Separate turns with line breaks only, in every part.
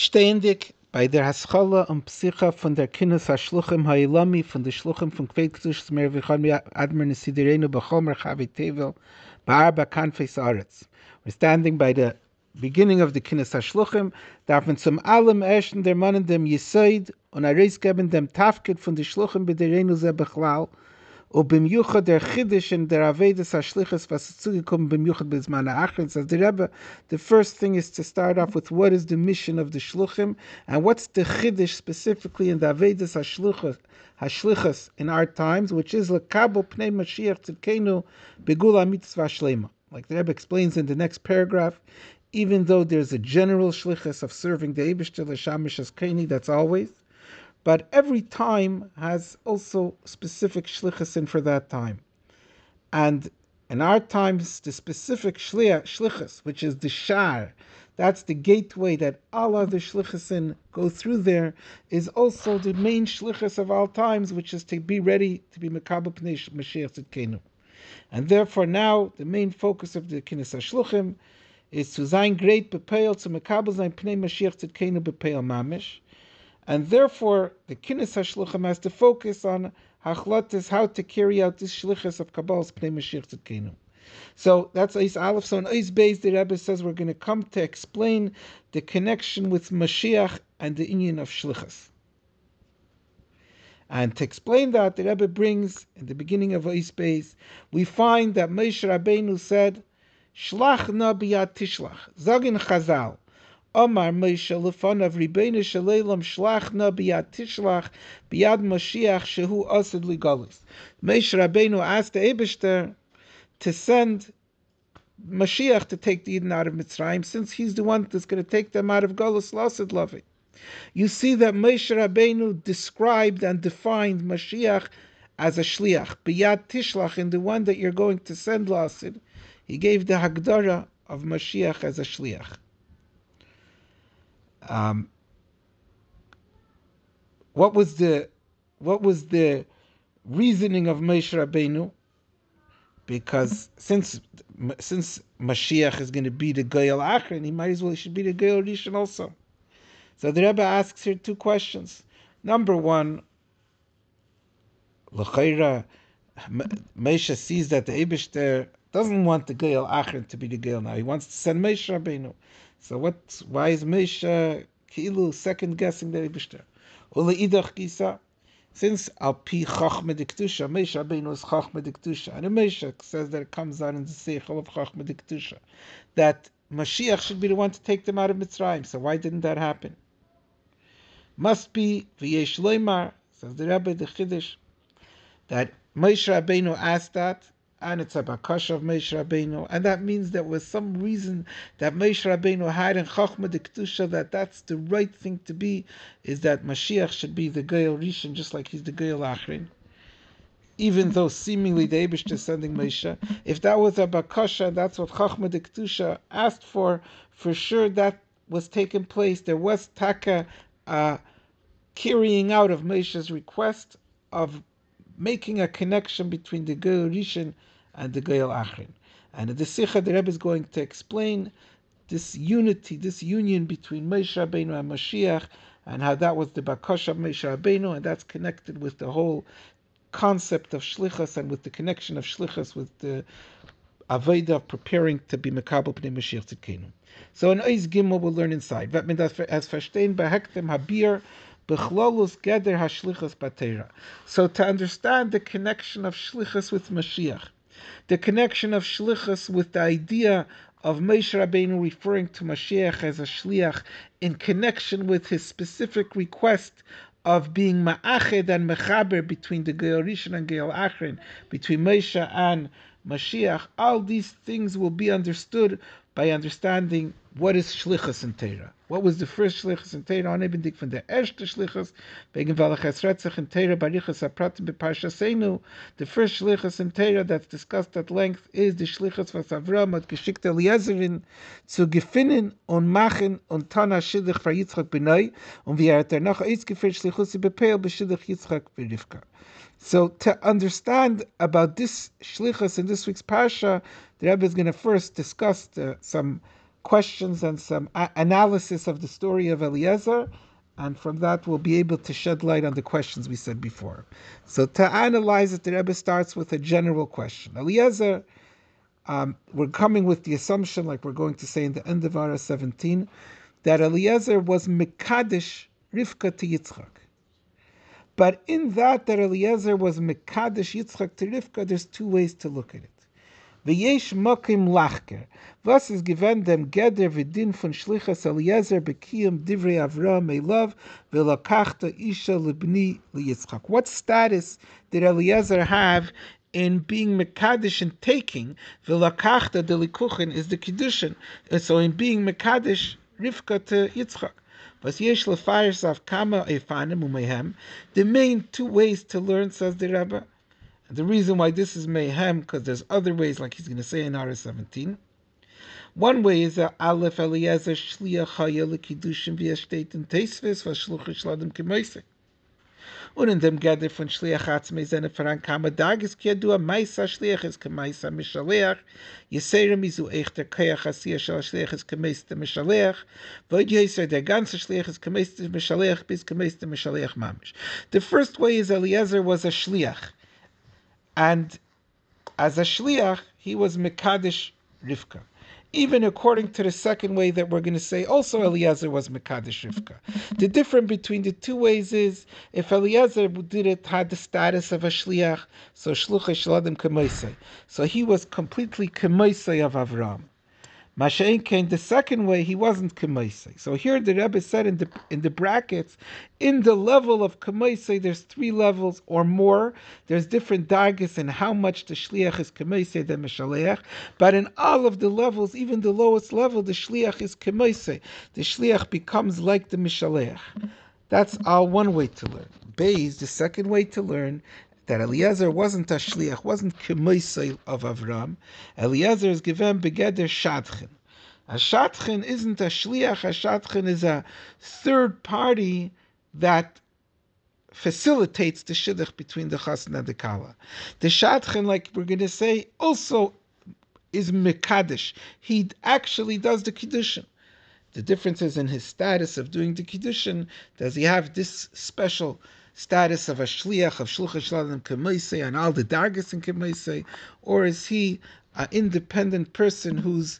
Ständig bei der Haschala und Psycha von der Kindes HaShluchim HaIlami von der Shluchim von Kveit Kedush Zmer Vichon Admer Nesidirenu B'chomer Chavi Tevel Ba'arba Kanfeis Aretz. We're standing by the beginning of the Kindes HaShluchim, darf man zum allem ersten der Mannen dem Yesoid und a reis geben dem Tafkid von der Shluchim B'derenu Zeh Bechlal und Yuchad der Chiddish and der Avedas HaShlichus was ist zugekommen beim Yuchad Bezman HaAchrin. The Rebbe, the first thing is to start off with what is the mission of the Shluchim and what's the Chiddish specifically in the Avedas HaShlichus Hashlichus in our times, which is Lekabo Pnei Mashiach Tzidkenu Begula Mitzvah Shlema. Like the Rebbe explains in the next paragraph, even though there's a general shlichus of serving the Eibushter as Keni, that's always, but every time has also specific shlichusin for that time. And in our times, the specific shlichus, which is the shar, that's the gateway that all other shlichusin go through there, is also the main shlichus of all times, which is to be ready to be Mekabel Pnei Mashiach Tzidkenu. And therefore now, the main focus of the Kinnis HaShluchim is to sein great bepeil to Mekabel sein Pnei Mashiach Tzidkenu bepeil mamish, and therefore, the Kinnis HaShluchim has to focus on Hachlotis, how to carry out this Shlichus of Kabbal's Pnei Mashiach Tzidkenu. So that's Eis Aleph. So in Eis Beis, the Rebbe says we're going to come to explain the connection with Mashiach and the union of Shlichus. And to explain that, the Rebbe brings in the beginning of Eis Beis, we find that Moshe Rabbeinu said, Shlach na biyat tishlach. Zagin Chazal. Omar Moshe lefanav Ribeinu Shalom shlachna biyad tishlach biyad Mashiach shehu asad ligalis. Moshe Rabbeinu asked the Eibushter to send Mashiach to take the Eden out of Mitzrayim, since he's the one that's going to take them out of Galus Lasad Lavi. You see that Moshe Rabbeinu described and defined Mashiach as a shliach, biyad tishlach, in the one that you're going to send Lasid. He gave the Hagdara of Mashiach as a shliach. Um, what was the what was the reasoning of Moshe Rabbeinu? Because since since Mashiach is going to be the Goyal Achron, he might as well he should be the Goyal Rishon also. So the Rebbe asks here two questions. Number one, L'chayra, Moshe sees that the Eibushter doesn't want the Goyal Achron to be the Goyal now. He wants to send Moshe Rabbeinu. So what? Why is Moshe Kilu second guessing the Eibushter? Ula idach gisa. Since al pi chachma diktusha, Moshe Rabbeinu is chachma diktusha, and Moshe says that it comes out in the seichel of chachma diktusha, that Mashiach should be the one to take them out of Mitzrayim. So why didn't that happen? Must be v'yesh leimar, says the Rebbe the Chiddush, that Moshe Rabbeinu asked that, and it's a bakasha of Moshe Rabbeinu, and that means that with some reason that Moshe Rabbeinu had in Chachma de that that's the right thing to be, is that Mashiach should be the Goyal Rishon, just like he's the Goyal Achrin. Even though seemingly the Eibush is sending Moshe, if that was a bakasha, that's what Chachma de asked for. For sure, that was taking place. There was taka uh, carrying out of Moshe's request of making a connection between the Goyal Rishon and the Goyal Achrin. And the Sikha, the Rebbe is going to explain this unity, this union between Moshe Rabbeinu and Mashiach, and how that was the Bakasha of Moshe Rabbeinu, and that's connected with the whole concept of Shlichus and with the connection of Shlichus with the Aveda of preparing to be Mekabel Pnei Mashiach Tzidkenu. So in Eis Gimel we'll learn inside. As verstehen behektem habir geder hashlichus batera. So to understand the connection of shlichus with Mashiach, the connection of shlichus with the idea of Moshe Rabbeinu referring to Mashiach as a shliach in connection with his specific request of being ma'ached and mechaber between the Geol Rishon and Geol Achrin, between Moshe and Mashiach, all these things will be understood by understanding what is shlichus in Torah. What was the first shlichus in Torah? On even from the erste shlichus, wegen Valachas Retzach in Torah, Barichas Apratim Beparshasenu. The first shlichus in Torah that's discussed at length is the shlichus was Avram hat geschickt Eliezerin zu gefinnen und machen und Tana Shidduch für Yitzchak Benoi und wie er hat noch ausgeführt shlichus bepeil b'Shidduch Yitzchak Berivka. So to understand about this shlichus in this week's parsha, the Rebbe is going to first discuss the, some questions and some analysis of the story of Eliezer, and from that we'll be able to shed light on the questions we said before. So to analyze it, the Rebbe starts with a general question. Eliezer, um, we're coming with the assumption, like we're going to say in the end of Ara 17, that Eliezer was Mekadesh Rivka to Yitzchak. But in that, that Eliezer was Mekadesh Yitzchak to Rivka, there's two ways to look at it. V'yesh mokim lachker. Was is given dem geder v'din von shlichas Eliezer bekiyam divrei Avram elav v'lakachta isha libni liyitzchak. What status did Eliezer have in being mekadesh and taking v'lakachta delikuchen is the kiddushin. So in being mekadesh Rivka to Yitzchak. Was yesh lefayers of kama efanim umehem. The main two ways to learn, says the Rebbe. The reason why this is mayhem, because there's other ways, like he's going to say in R 17. One way is that Aleph Eliezer Shliach Chaya Lekidushim via steht in Teisves, was Shluch Shladim Kemoise. Und in dem Geder von Shliach Atzmei seine Veran Kama Dages ki a Maisa Shliach is Kemaisa Mishaleach, Yeserem izu eich der Kayach Asiya Shal Shliach Kemaisa Mishaleach, Void Yeser der ganze Shliach is Kemaisa Mishaleach bis Kemaisa Mishaleach Mamish. The first way is Eliezer was a Shliach. And as a shliach, he was Mekadesh Rivka. Even according to the second way that we're going to say, also Eliezer was Mekadesh Rivka. The difference between the two ways is if Eliezer did it had the status of a shliach, so shlucha shaladim kemoisei. So he was completely kemoisei of Avram. Mashain came the second way, he wasn't Kamaisei. So here the Rebbe said in the in the brackets, in the level of Kamaisei, there's three levels or more. There's different dargis in how much the Shliach is Kamaisei than Meshaleach. But in all of the levels, even the lowest level, the Shliach is Kamaisei. The Shliach becomes like the Meshaleach. That's our one way to learn. Beis, the second way to learn, that Eliezer wasn't a shliach, wasn't kemoisei of Avram. Eliezer is given begeder shadchin. A shadchin isn't a shliach. A shadchin is a third party that facilitates the shidduch between the chassan and the kala. The shadchin, like we're going to say, also is mekadesh. He actually does the kiddushin. The difference is in his status of doing the kiddushin. Does he have this special? Status of a shliach of shluchah shaladim kemaisei and all the dargis in kemaisei, or is he an independent person who's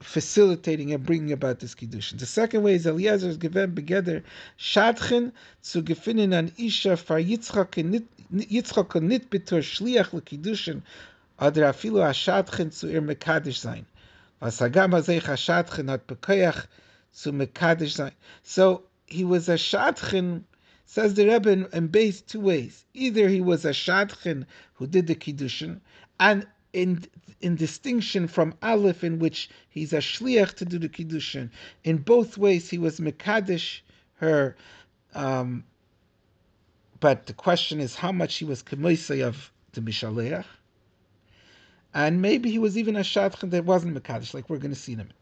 facilitating and bringing about this kiddushin? The second way is Eliezer is given begeder shadchen zu gefinnen an isha far Yitzchak Yitzchak nit betur shliach lekiddushin oder afilu ashadchen zu ir mekadish sein. Was hagam hazeh hashadchen hat bekoyach zu mekadish sein. So he was a shadchen Says the Rebbe in, in base two ways. Either he was a shadchan who did the kiddushin, and in in distinction from Aleph, in which he's a shliach to do the kiddushin. In both ways, he was mekadesh her. Um, but the question is how much he was kemoisei of the mishaleach, and maybe he was even a shadchan that wasn't mekadesh, like we're going to see in a minute.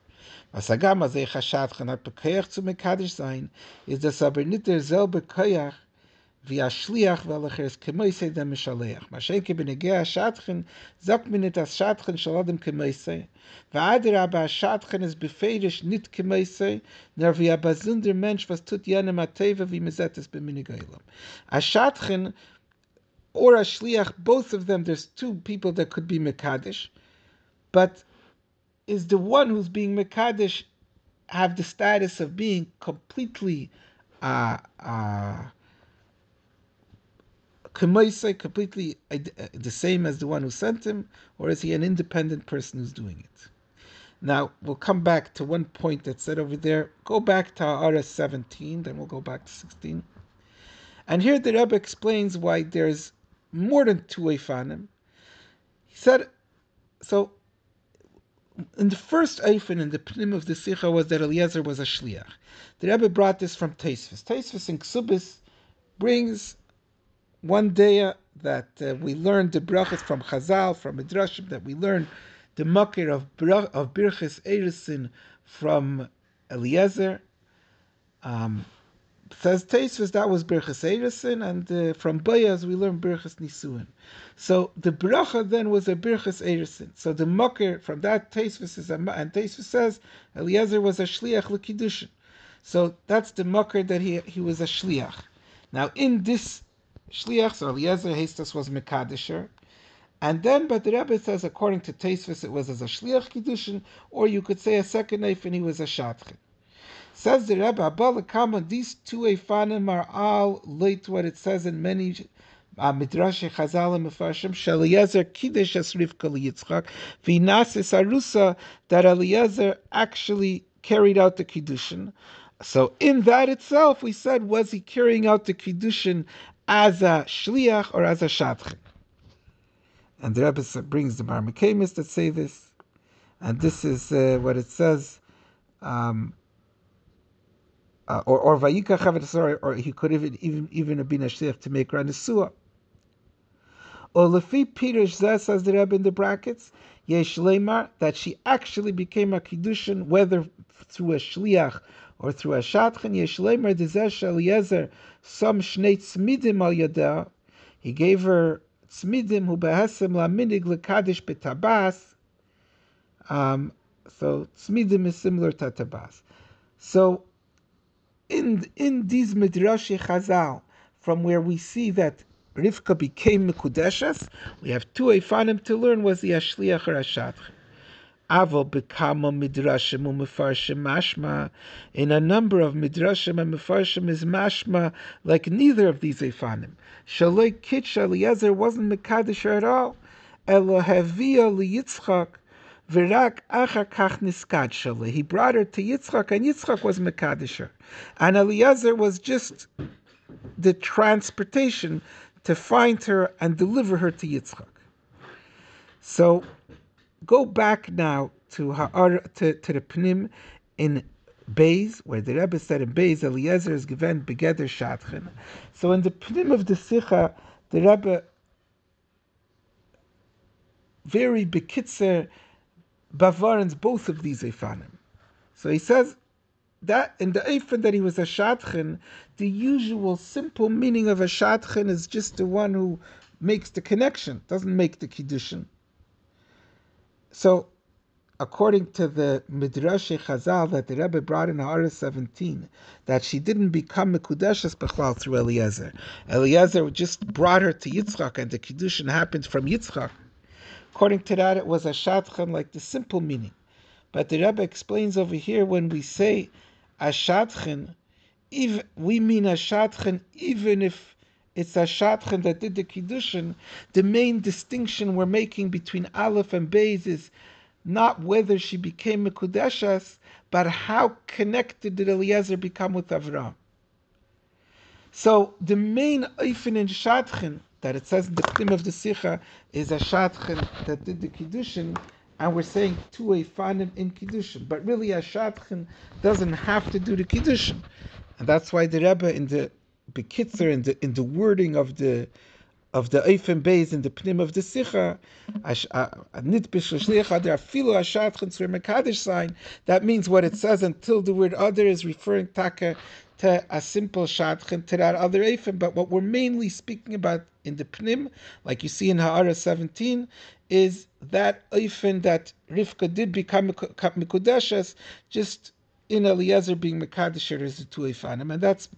Was er sei chashat chan hat bekoyach zu mekadish sein, ist das aber nicht derselbe koyach wie a shliach welcher es dem mishaleach. Ma shenke benege a shatchen, sagt mir nicht das shatchen shaladem kemoise, va ader aber shatchen es befeirish nit kemoise, nor wie a bazunder mensch was tut jene mateva wie mezet es b'minigaylam. A shatchen or a shliach, both of them, there's two people that could be mekadish, but is the one who's being Mekadesh have the status of being completely uh, uh, completely uh, the same as the one who sent him, or is he an independent person who's doing it? Now, we'll come back to one point that's said over there. Go back to Ara 17, then we'll go back to 16. And here the Rebbe explains why there's more than two Eifanim. He said, so in the first Eifin in the Pnim of the Sikha was that Eliezer was a Shliach. The Rebbe brought this from Taisvis. Taisvis in Ksubis brings one day that uh, we learned the brachas from Chazal, from Midrashim, that we learned the makir of, of Birchas Erisin from Eliezer. Um, says Taisvis that was Birchas Erisin, and uh, from Bayaz we learn Birchas Nisuin. So the bracha then was a Birchas Erisin. So the Mocker from that Taisvis is a, and Taisvis says Eliezer was a Shliach L'Kiddushin. So that's the Mocker that he he was a Shliach. Now in this Shliach, so Eliezer Hestas was Mekadisher. And then, but the Rebbe says, according to Taisvis, it was as a Shliach Kiddushin, or you could say a second knife and he was a Shatchin. Says the Rebbe, Abba Kama, these two Efanim are all late what it says in many uh, Midrash Chazal and Mefarshim, Shaliezer Kiddush as Rivka Yitzchak, Vinasis Arusa, that Eliezer actually carried out the Kiddushin. So in that itself, we said, was he carrying out the Kiddushin as a Shliach or as a Shatchin? And the Rebbe brings the Bar Mekamis that say this, and this is uh, what it says. Um, uh, or or Vayika Chavet sorry, or he could even even even been a shliach to make Ranisua. Or Lefi Peter says the Rebbe in the brackets, Yesh Lemar, that she actually became a kiddushin whether through a shliach or through a shatchen. Yesh Lemar Dizesh Eliezer some shnei tzmidim al yada. He gave her tzmidim hu behesem laminig lekadish betabas. Um, so tzmidim is similar to tabas. So in in these midrashi chazal, from where we see that Rivka became Mekudeshes, we have two Efanim to learn was the Ashliach or. Avo bekama midrashim umefarshim mashma. In a number of midrashim and mefarshim is mashma like neither of these efanim. Shaloi kitch Eliezer wasn't mekadosh at all. Elo havia liyitzchak v'rak achar kach niskad shaloi. He brought her to Yitzchak, and Yitzchak was mekadosh and Eliezer was just the transportation to find her and deliver her to Yitzchak. So go back now to Ha'ar, to, to the Pnim in Beis, where the Rebbe said in Beis, Eliezer is given begeder shatchen. So in the Pnim of the Sikha, the Rebbe very bekitzer bavarans both of these efanim. So he says that in the eifin that he was a shatchen, the usual simple meaning of a shatchen is just the one who makes the connection, doesn't make the kiddushin. So, according to the Midrash Chazal that the Rebbe brought in Ha'ara 17, that she didn't become Mekudeshes Bechlal through Eliezer. Eliezer just brought her to Yitzchak, and the Kiddushin happened from Yitzchak. According to that, it was a Shatchan, like the simple meaning. But the Rebbe explains over here when we say a Shatchan, we mean a Shatchan even if it's a shatchen that did the kiddushin. The main distinction we're making between Aleph and Beis is not whether she became a kudeshas, but how connected did Eliezer become with Avram. So the main eifin in shatchen that it says the prim of the sicha is a shatchen that did the kiddushin, and we're saying two eifanim in kiddushin. But really, a shatchen doesn't have to do the kiddushin, and that's why the Rebbe in the bekitzer in the in the wording of the of the Eifem Beis in the Pnim of the Sicha, nit b'shliach there filo ashat tzur mekadesh sign. That means what it says until the word other is referring taka to a simple shatchen to that other Eifem. But what we're mainly speaking about in the Pnim, like you see in Ha'ara 17, is that Eifem that Rivka did become Mikudeshes, just in Eliezer being Mekadesher is the two Eifanim, and that's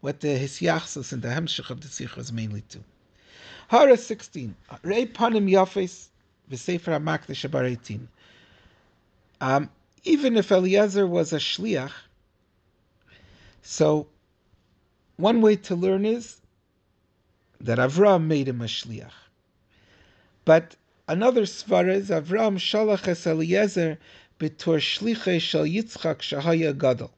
what the hisyachsus and the hemshich of the tzich was mainly to. Hara 16. Rei panim yafes v'sefer hamakdash abar 18. Um, even if Eliezer was a shliach, so one way to learn is that Avram made him a shliach. But another svar is Avram shalach es Eliezer b'tor shliche shel Yitzchak shahaya gadol.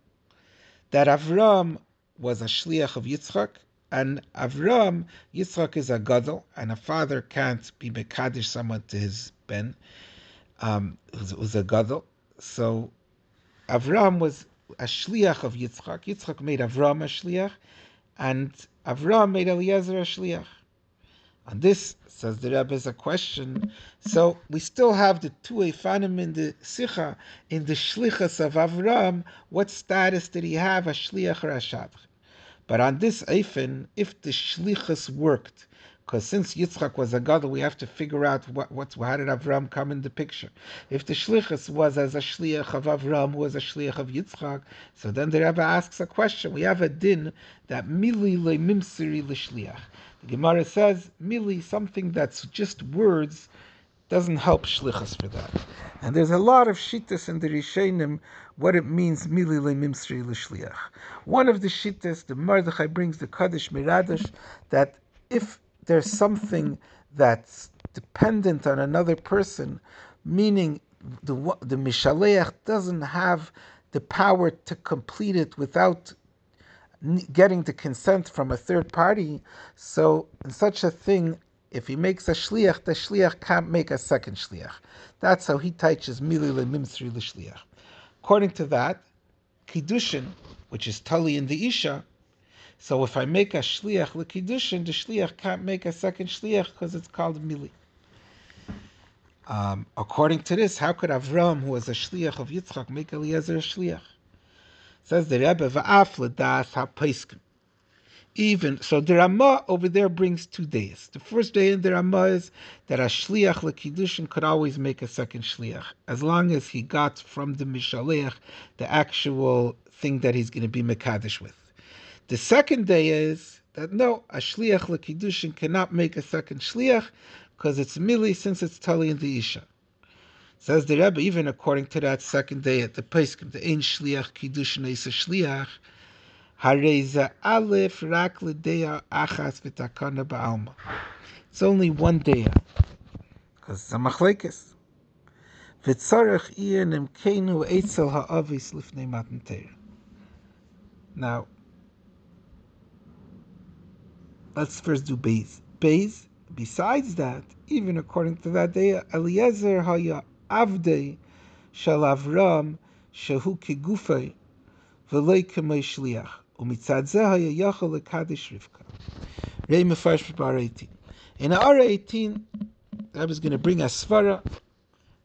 That Avram was a shliach of Yitzchak, and Avram, Yitzchak is a gadol, and a father can't be mekadosh someone to his ben, um, who's, who's a gadol. So Avram was a shliach of Yitzchak. Yitzchak made Avram a shliach, and Avram made Eliezer a shliach. And this, says the Rebbe, is a question. So we still have the two Efanim in the Sicha, in the Shlichas of Avram. What status did he have, a Shliach or a Shadch? But on this Eifen, if the shlichus worked, because since Yitzchak was a gadol, we have to figure out what, what's how did Avram come in the picture. If the shlichus was as a shliach of Avram, who was a shliach of Yitzchak, so then the Rebbe asks a question. We have a din that mili le mimsiri l'shliach. The Gemara says mili, something that's just words, doesn't help shlichus for that. And there's a lot of shittas in the Rishonim what it means mili le mimsiri l'shliach. One of the shittas, the Mordechai brings the Kaddish Miradash, that if there's something that's dependent on another person, meaning the the mishaleach doesn't have the power to complete it without getting the consent from a third party. So in such a thing, if he makes a shliach, the shliach can't make a second shliach. That's how he teaches mili l'shliach. According to that, kiddushin, which is tali in the isha, so if I make a shliach l'kiddushin, the shliach can't make a second shliach because it's called mili. Um, according to this, how could Avram, who was a shliach of Yitzchak, make Eliezer a shliach? Says the Rebbe, va'af l'das ha'peiskim. Even so, the Ramah over there brings two days. The first day in the Ramah is that a shliach l'kiddushin could always make a second shliach, as long as he got from the mishalech the actual thing that he's going to be mekadesh with. The second day is that no, a shliach l'kiddushin cannot make a second shliach because it's mili since it's tali in the isha. Says the Rebbe, even according to that second day at the Pesachim, the ein shliach kiddushin is a shliach. Hareza aleph rak achas v'takana ba'alma. It's only one day because it's a machlekes. V'tzarech iyer nemkenu eitzel ha'avis lifnei matan Now, let's first do Beis. Beis, besides that, even according to that day, Eliezer haya avdei shel Avram shehu kegufei v'lei kemei shliach. Umitzad zeh haya yachal lekadish Rivka. Rei mefarsh bar 18. In our 18, I was going to bring a svara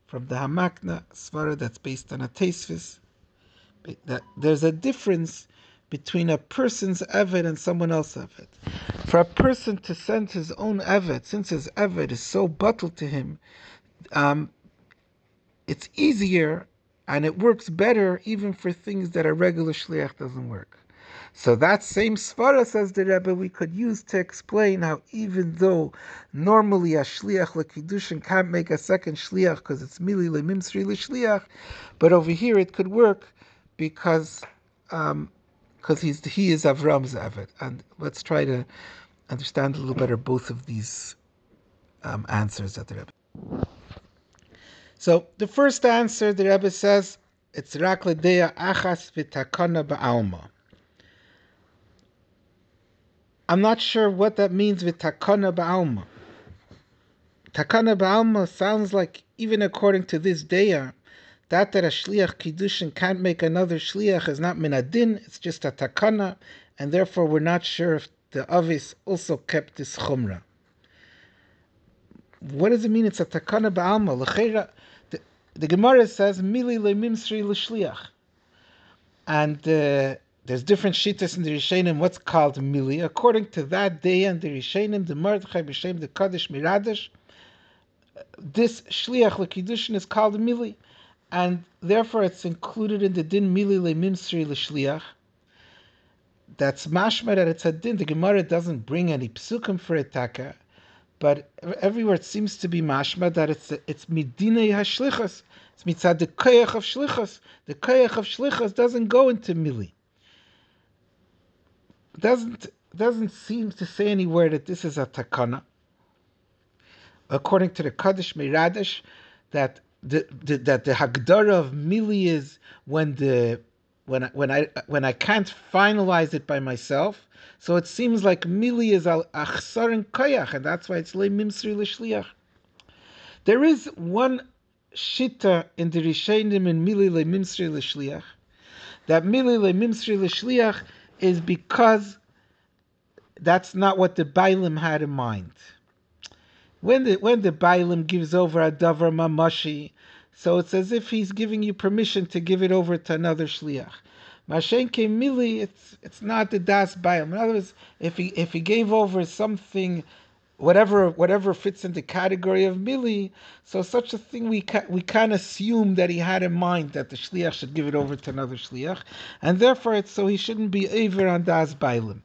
from the Hamakna, svara that's based on a Tesvis. That there's a difference between a person's Eved and someone else's Eved. For a person to send his own Eved, since his Eved is so bottled to him, um, it's easier and it works better even for things that a regular Shliach doesn't work. So that same svara, says the Rebbe, we could use to explain how even though normally a shliach lekiddushin can't make a second shliach because it's mili lemimsri shliach, but over here it could work because um, because he's he is Avram's Eved. And let's try to understand a little better both of these um, answers that the Rebbe. So the first answer, the Rebbe says, it's rak achas v'takana ba'alma. I'm not sure what that means with takana ba'alma. Takana ba'alma sounds like, even according to this day, that that a shliach kiddushin can't make another shliach is not minadin; it's just a takana, and therefore we're not sure if the avis also kept this chumrah. What does it mean? It's a takana ba'alma. The, the Gemara says mili lemimsri l'shliach, and uh, there's different shittas in the Rishonim. What's called mili? According to that day and the Rishonim, the Mordechai b'shem the Kaddish Miradash, this shliach l'kiddushin is called mili and therefore it's included in the din mili le mimsri l'shliach. That's mashma that it's a din. The Gemara doesn't bring any psukim for itaka, but everywhere it seems to be mashma that it's it's midinei hashlichas. It's mitzad the koyach of shlichas. The koyach of shlichas doesn't go into mili. Doesn't doesn't seem to say anywhere that this is a takana. According to the Kaddish Miradash, that the, the, that the Hagdara of Mili is when the when I, when I when I can't finalize it by myself. So it seems like Mili is al achsar and koyach, and that's why it's le mimsri l'shliach. There is one shita in the Rishonim in Mili le mimsri l'shliach. That Mili le mimsri l'shliach is because that's not what the Bailim had in mind. When the when the Bailim gives over a davar mamashi, so it's as if he's giving you permission to give it over to another shliach. Mashenke mili, it's it's not the das bayim. In other words, if he if he gave over something, whatever whatever fits in the category of mili, so such a thing we can we can assume that he had in mind that the shliach should give it over to another shliach, and therefore it's so he shouldn't be over on das bayim.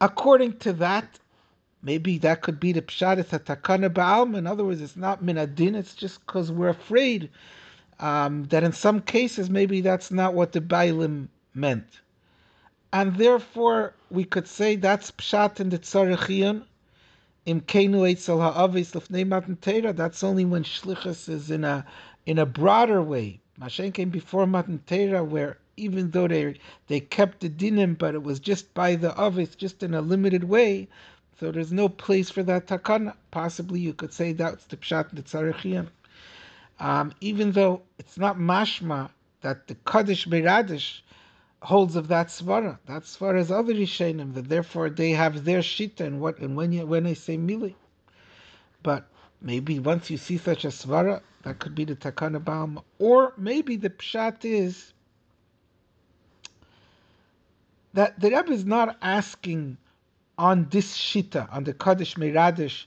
According to that, maybe that could be the pshat. It's a takana ba'alma. In other words, it's not minadin. It's just because we're afraid um, that in some cases maybe that's not what the Bailim meant. And therefore, we could say that's pshat in the tzarichion. Im kenu eitzel ha'avis lefnei matan Torah. That's only when shlichus is in a in a broader way. Mashen came before matan Torah, where even though they they kept the dinim, but it was just by the avis, just in a limited way. So there's no place for that takana. Possibly you could say that's the pshat tzarichion um, even though it's not mashma that the Kaddish Beradish holds of that svara. That svara is other Rishenim, that therefore they have their shita and what and when you when they say mili. But maybe once you see such a svara, that could be the Takana Baum, or maybe the pshat is that the Rebbe is not asking on this shita, on the Kaddish Meradish,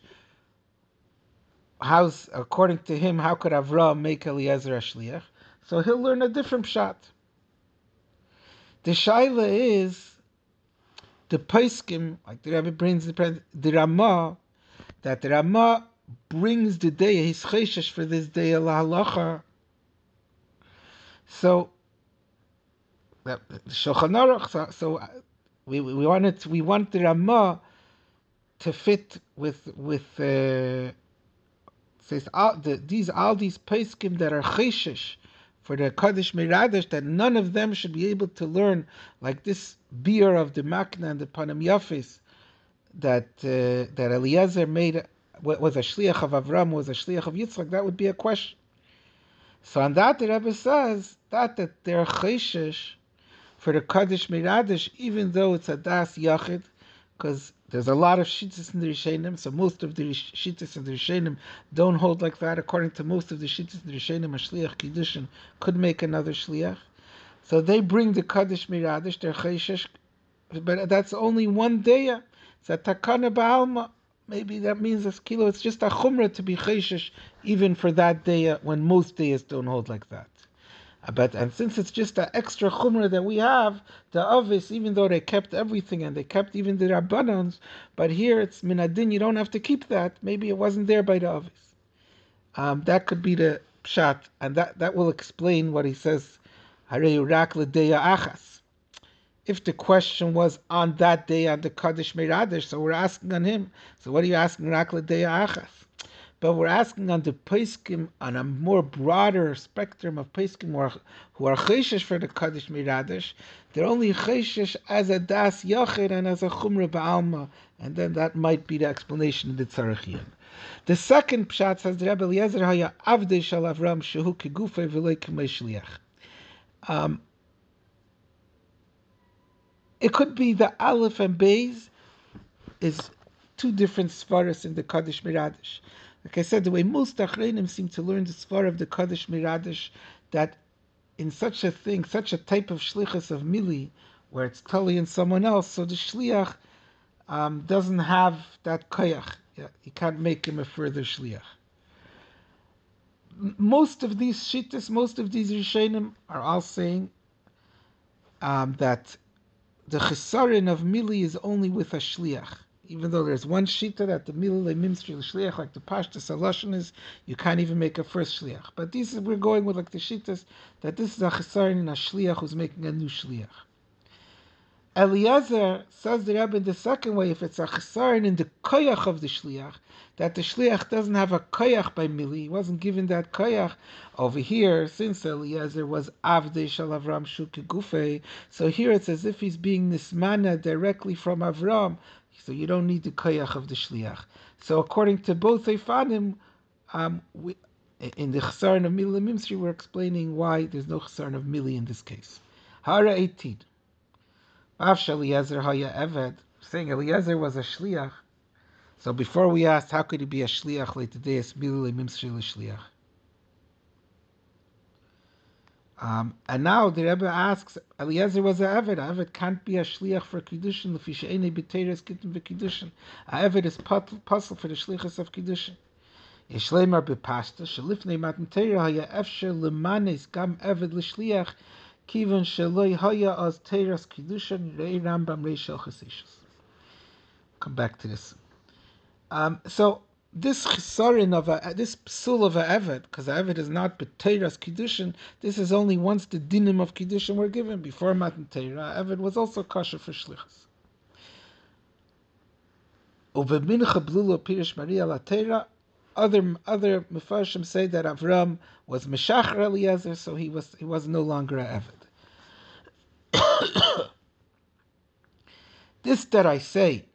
how's according to him, how could Avram make Eliezer a shliach? So he'll learn a different pshat. The shaila is the paiskim, like the Rebbe brings the, the Ramah, that the Ramah brings the day, his cheshesh for this day, Allah halacha. So, the Shulchan Aruch, so, so we, we wanted we want the Ramah to fit with with uh, says all the, these all these peskim that are cheshish for the Kaddish Meradish, that none of them should be able to learn like this beer of the Makna and the Panam Yafis that uh, that Eliezer made was a shliach of Avram, was a shliach of Yitzchak. That would be a question. So on that, the Rebbe says that that they're cheshish for the Kaddish Miradish, even though it's a das yachid, because there's a lot of shittas in the Rishenim, so most of the shittas in the Rishenim don't hold like that. According to most of the shittas in the Rishenim, a shliach kiddushin could make another shliach. So they bring the kaddish miradish, their chayshish, but that's only one day. It's a takana ba'alma. Maybe that means a kilo. It's just a chumrah to be chayshish, even for that day when most days don't hold like that. But and since it's just an extra chumrah that we have, the avis, even though they kept everything and they kept even the rabbanons, but here it's minadin. You don't have to keep that. Maybe it wasn't there by the avis. Um, that could be the pshat, and that that will explain what he says. achas. If the question was on that day on the Kaddish Meradish, so we're asking on him. So what are you asking rak achas? But we're asking on the Paiskim on a more broader spectrum of Paiskim who are, who Cheshish for the Kaddish Miradish. They're only Cheshish as a Das Yachid and as a Chumra Ba'alma, and then that might be the explanation of the Tzarachian. The second Pshat says, Rebbe Eliezer Haya Avdei Shal Avram Shehu Kegufe V'lei Shliach. Um, it could be the Aleph and Beis is two different svaras in the Kaddish Miradish. Like I said, the way most Achreinim seem to learn the Svar of the Kaddish Miradish, that in such a thing, such a type of shlichus of mili, where it's totally in someone else, so the shliach um, doesn't have that koyach. Yeah, you can't make him a further shliach. Most of these shittas, most of these rishonim are all saying um, that the chesarin of mili is only with a shliach even though there's one shita that the milale mimstri shliach, like the pashta salashin is, you can't even make a first shliach. But these we're going with like the shitas that this is a chesaron in a shliach who's making a new shliach. Eliezer says the Rebbe in the second way, if it's a chesaron in the koyach of the shliach, that the shliach doesn't have a koyach by mili, he wasn't given that koyach over here, since Eliezer was avdei shal Avram shuke gufe, so here it's as if he's being nismana directly from Avram, so you don't need the koyach of the shliach. So according to both Eifanim, um, we, in the chesaron of mili mimsri, we're explaining why there's no chesaron of mili in this case. Hara 18. After Eliezer haya eved, saying Eliezer was a shliach. So before we asked, how could he be a shliach like today? Mili mimsri l'shliach. Um, and now the Rebbe asks, Eliezer was an Eved. Eved can't be a Shliach for Kiddushin. L'fishe'ene b'Teiras kittim v'kiddushin. An Eved is puzzle for the Shlichas of Kiddushin. Yeshleimar b'pashta, shelifnei matn teira haya Efshe l'manes gam Eved l'shliach, kivon sheloi haya az teiras Kiddushin, rei Rambam, rei shel Come back to this. Um, so this chisarin of a, uh, this psul of a evet, because evet is not b'teiras kiddushin. This is only once the dinim of kiddushin were given. Before matan teira, evet was also kosher for shlichus. Uvemincha blulo pirish Maria latera. Other other mefarshim say that Avram was meshacher Eliezer, so he was he was no longer a evet. this that I say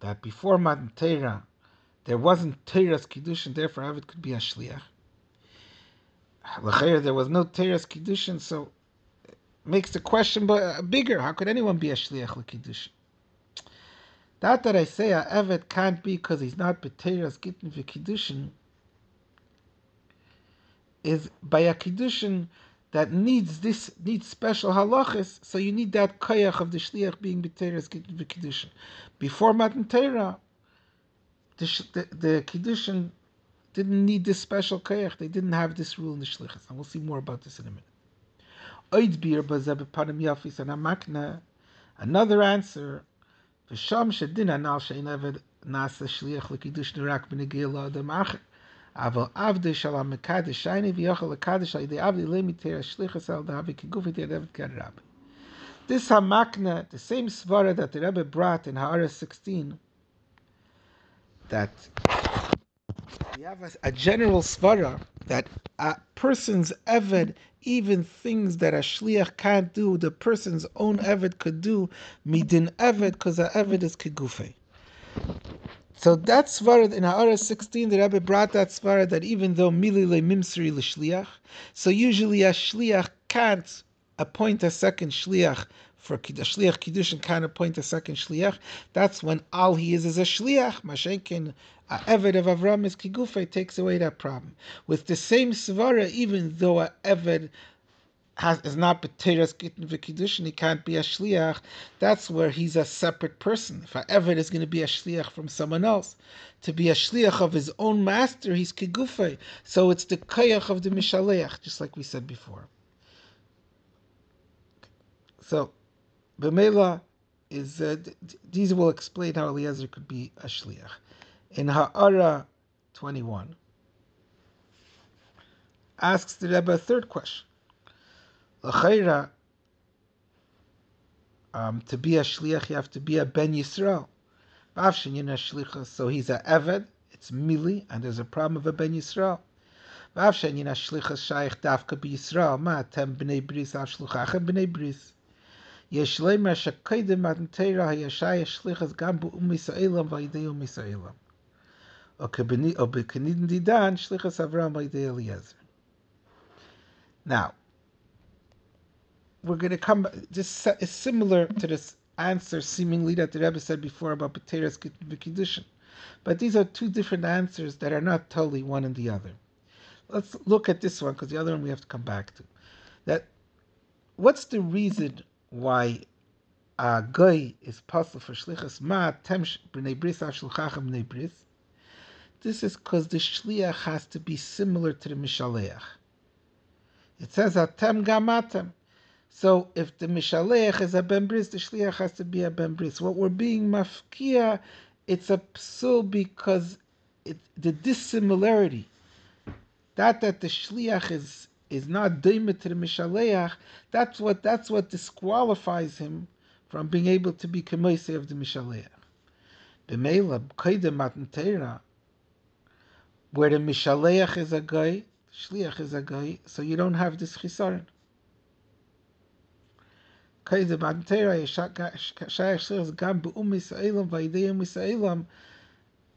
that before matan teira there wasn't Teras Kiddushin, therefore Avid could be a Shliach. there was no Teras Kiddushin, so it makes the question uh, bigger. How could anyone be a Shliach Kiddushin? That that I say a Evet can't be because he's not B'Teras Gittin V'Kiddushin is by a Kiddushin that needs this needs special halachas, so you need that koyach of the shliach being b'teres v'kiddushin. Before Matan Torah, the, the, Kiddushin didn't need this special koyach. They didn't have this rule in the shlichus, and we'll see more about this in a minute. Another answer. V'sham shedin anal she'in eved nasa shliach l'kidush nirak b'negil la'adam acher. Aval avde shalom mekadesh shayni v'yochel l'kadesh ha'idei avdi lemiter shlichas al davi kigufi ter eved kan rabbi. This hamakna, the same svara that the Rebbe brought in Ha'ara 16, that we have a, a general svara that a person's eved, even things that a shliach can't do, the person's own eved could do, midin eved, because a eved is kegufe. So that svara in Ha'ara 16, the Rebbe brought that svara that even though mili mimsri l'shliach, so usually a shliach can't appoint a second shliach for a shliach kiddushin can't appoint a second shliach. That's when all he is is a shliach. Mashenkin a uh, eved of Avram is kigufe takes away that problem. With the same svara, even though a eved has, is not b'teras gittin v'kiddushin, he can't be a shliach. That's where he's a separate person. If a eved is going to be a shliach from someone else, to be a shliach of his own master, he's kigufe. So it's the kayach of the mishaleach, just like we said before. So Bemela is uh, these will explain how Eliezer could be a shliach. In Ha'ara 21, asks the Rebbe a third question. L'chayra, um, to be a shliach, you have to be a ben Yisrael. So he's a eved. It's mili, and there's a problem of a ben Yisrael. V'avshen yin hashlichas shayich davka b'Yisrael. ma'atem b'nei bris av shluchachem b'nei bris. יש לומר שקודם מתנתרא היה שייך שליחס גם באום ישראל ועל ידי אום ישראל. או בקנידן דידן שליחס אברהם על ידי אליעזר. Now, we're going to come, this is similar to this answer seemingly that the Rebbe said before about Pateras Kiddushin. But these are two different answers that are not totally one and the other. Let's look at this one because the other one we have to come back to. That what's the reason why a guy is possible for shlichus ma temsh b'nei bris ashluchachem b'nei bris. This is because the shliach has to be similar to the mishaleach. It says atem gamatem. So if the mishaleach is a ben bris, the shliach has to be a ben bris. What we're being mafkia, it's a psul because it, the dissimilarity, that that the shliach is is not the mishaleach, that's what that's what disqualifies him from being able to be kemoise of the mishaleach. B'meila matan where the mishaleach is a guy, shliach is a guy, so you don't have this chisaron. Kaidem matan teira shayach shliach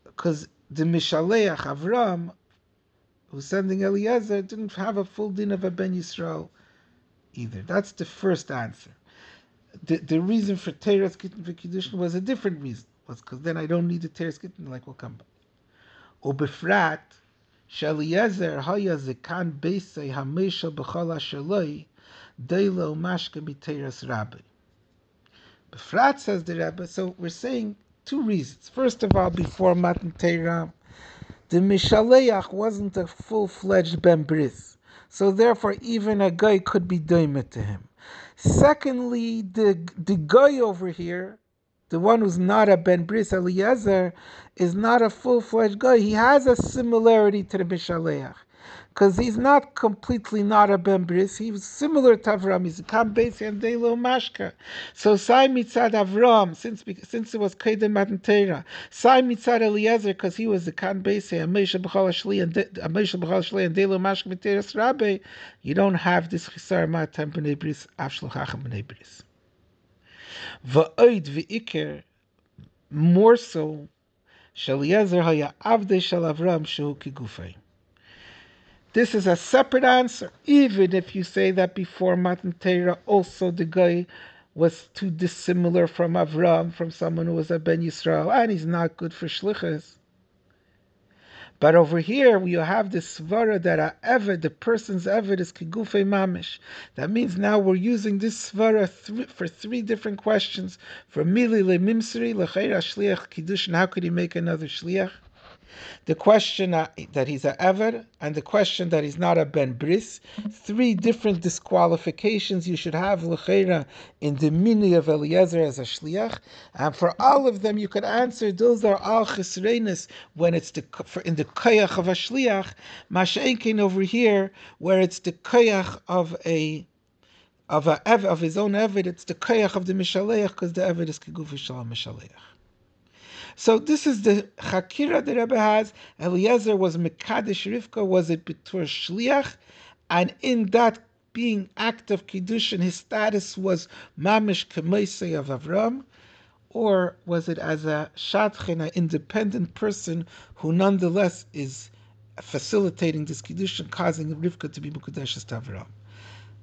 because the mishaleach Avram who's sending Eliezer didn't have a full din of a Ben Yisrael either. That's the first answer. The, the reason for Teres Gittin for Kiddushin was a different reason. Was because then I don't need the Teres Gittin, like we'll come back. Ubefrat, Sheliezer haya zekan beisei hamesha b'chala shaloi, Deilo Mashka Biteras Rabbi. Befrat says the Rebbe, so we're saying two reasons. First of all, before Matan Torah, the Mishaleach wasn't a full-fledged Ben Bris. So therefore, even a guy could be doimet to him. Secondly, the, the guy over here, the one who's not a Ben Bris Eliezer, is not a full-fledged guy. He has a similarity to the Mishaleach because he's not completely not a Ben Bris. He was similar to Avram. He's a Kam Beis and Delo Mashka. So Sai Mitzad Avram, since since it was Kedem Matan Torah, Sai Mitzad Eliezer, because he was a Kam Beis and Moshe B'chal Shli and Shli and Delo Mashka B'teres Rabbe, you don't have this Chisar Matam B'nei Bris, Avshlachachim B'nei Bris. Va'oid v'iker, more so, Shaliezer haya avde shal Avram shehu kigufay. This is a separate answer, even if you say that before Matan Torah also the guy was too dissimilar from Avram, from someone who was a Ben Yisrael, and he's not good for shlichus. But over here, we have this svara that a eved, the person's eved is kigufe mamish. That means now we're using this svara for three different questions. For mili le mimsri lecheira shliach kiddushin. How could he make another shliach? The question that he's a Ever, and the question that he's not a Ben Bris. Three different disqualifications you should have L'cheira in the mini of Eliezer as a Shliach. And for all of them, you could answer those are all Chisrenis when it's the for, in the Koyach of a Shliach. Masha'enkin over here, where it's the Koyach of a of a of his own Evid, it's the Koyach of the Mishaleach, because the Evid is Keguf Shalom Mishaleach. So this is the Chakira the Rebbe has. Eliezer was Mekadesh Rivka, was it Betur Shliach? And in that being act of Kiddushin, his status was Mamish Kemoisei of Avram? Or was it as a Shatchin, an independent person who nonetheless is facilitating this Kiddushin, causing Rivka to be Mukadeshes to Avram?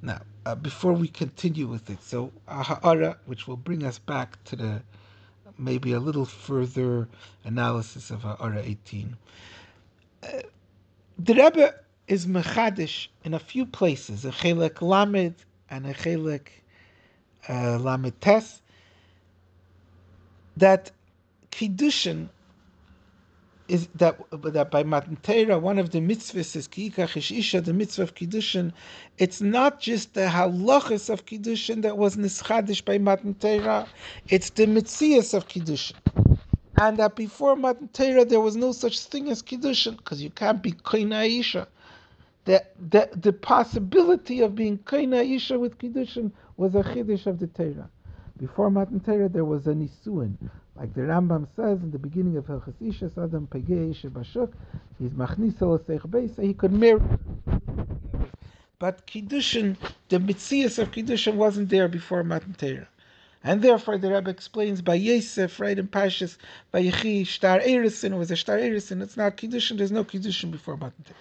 Now, uh, before we continue with it, so Ha'ara, which will bring us back to the maybe a little further analysis of Ara 18. Uh, the Rebbe is mechadish in a few places, a chelek lamed and a chelek uh, lamed tes, that kiddushin is that that by Matan Torah, one of the mitzvahs is Kiyikach Isha, the mitzvah of Kiddushin. It's not just the halachas of Kiddushin that was nischadish by Matan Torah, it's the mitzias of Kiddushin. And that before Matan Torah, there was no such thing as Kiddushin, because you can't be Koina Isha. The, the, the possibility of being Koina Isha with Kiddushin was a Chiddush of the Torah. Before Matan Torah, there was a Nisuin. Like the Rambam says in the beginning of Hilchas Isha, Adam Pegei Bashuk, he's Machnisa L'Seich Beis, he could marry. But Kiddushin, the Mitzias of Kiddushin wasn't there before Matan Torah. And therefore the Rebbe explains by Yosef, right in Pashas, by Yechi, Shtar Erisin, was a Shtar Erisin, it's not Kiddushin, there's no Kiddushin before Matan Torah.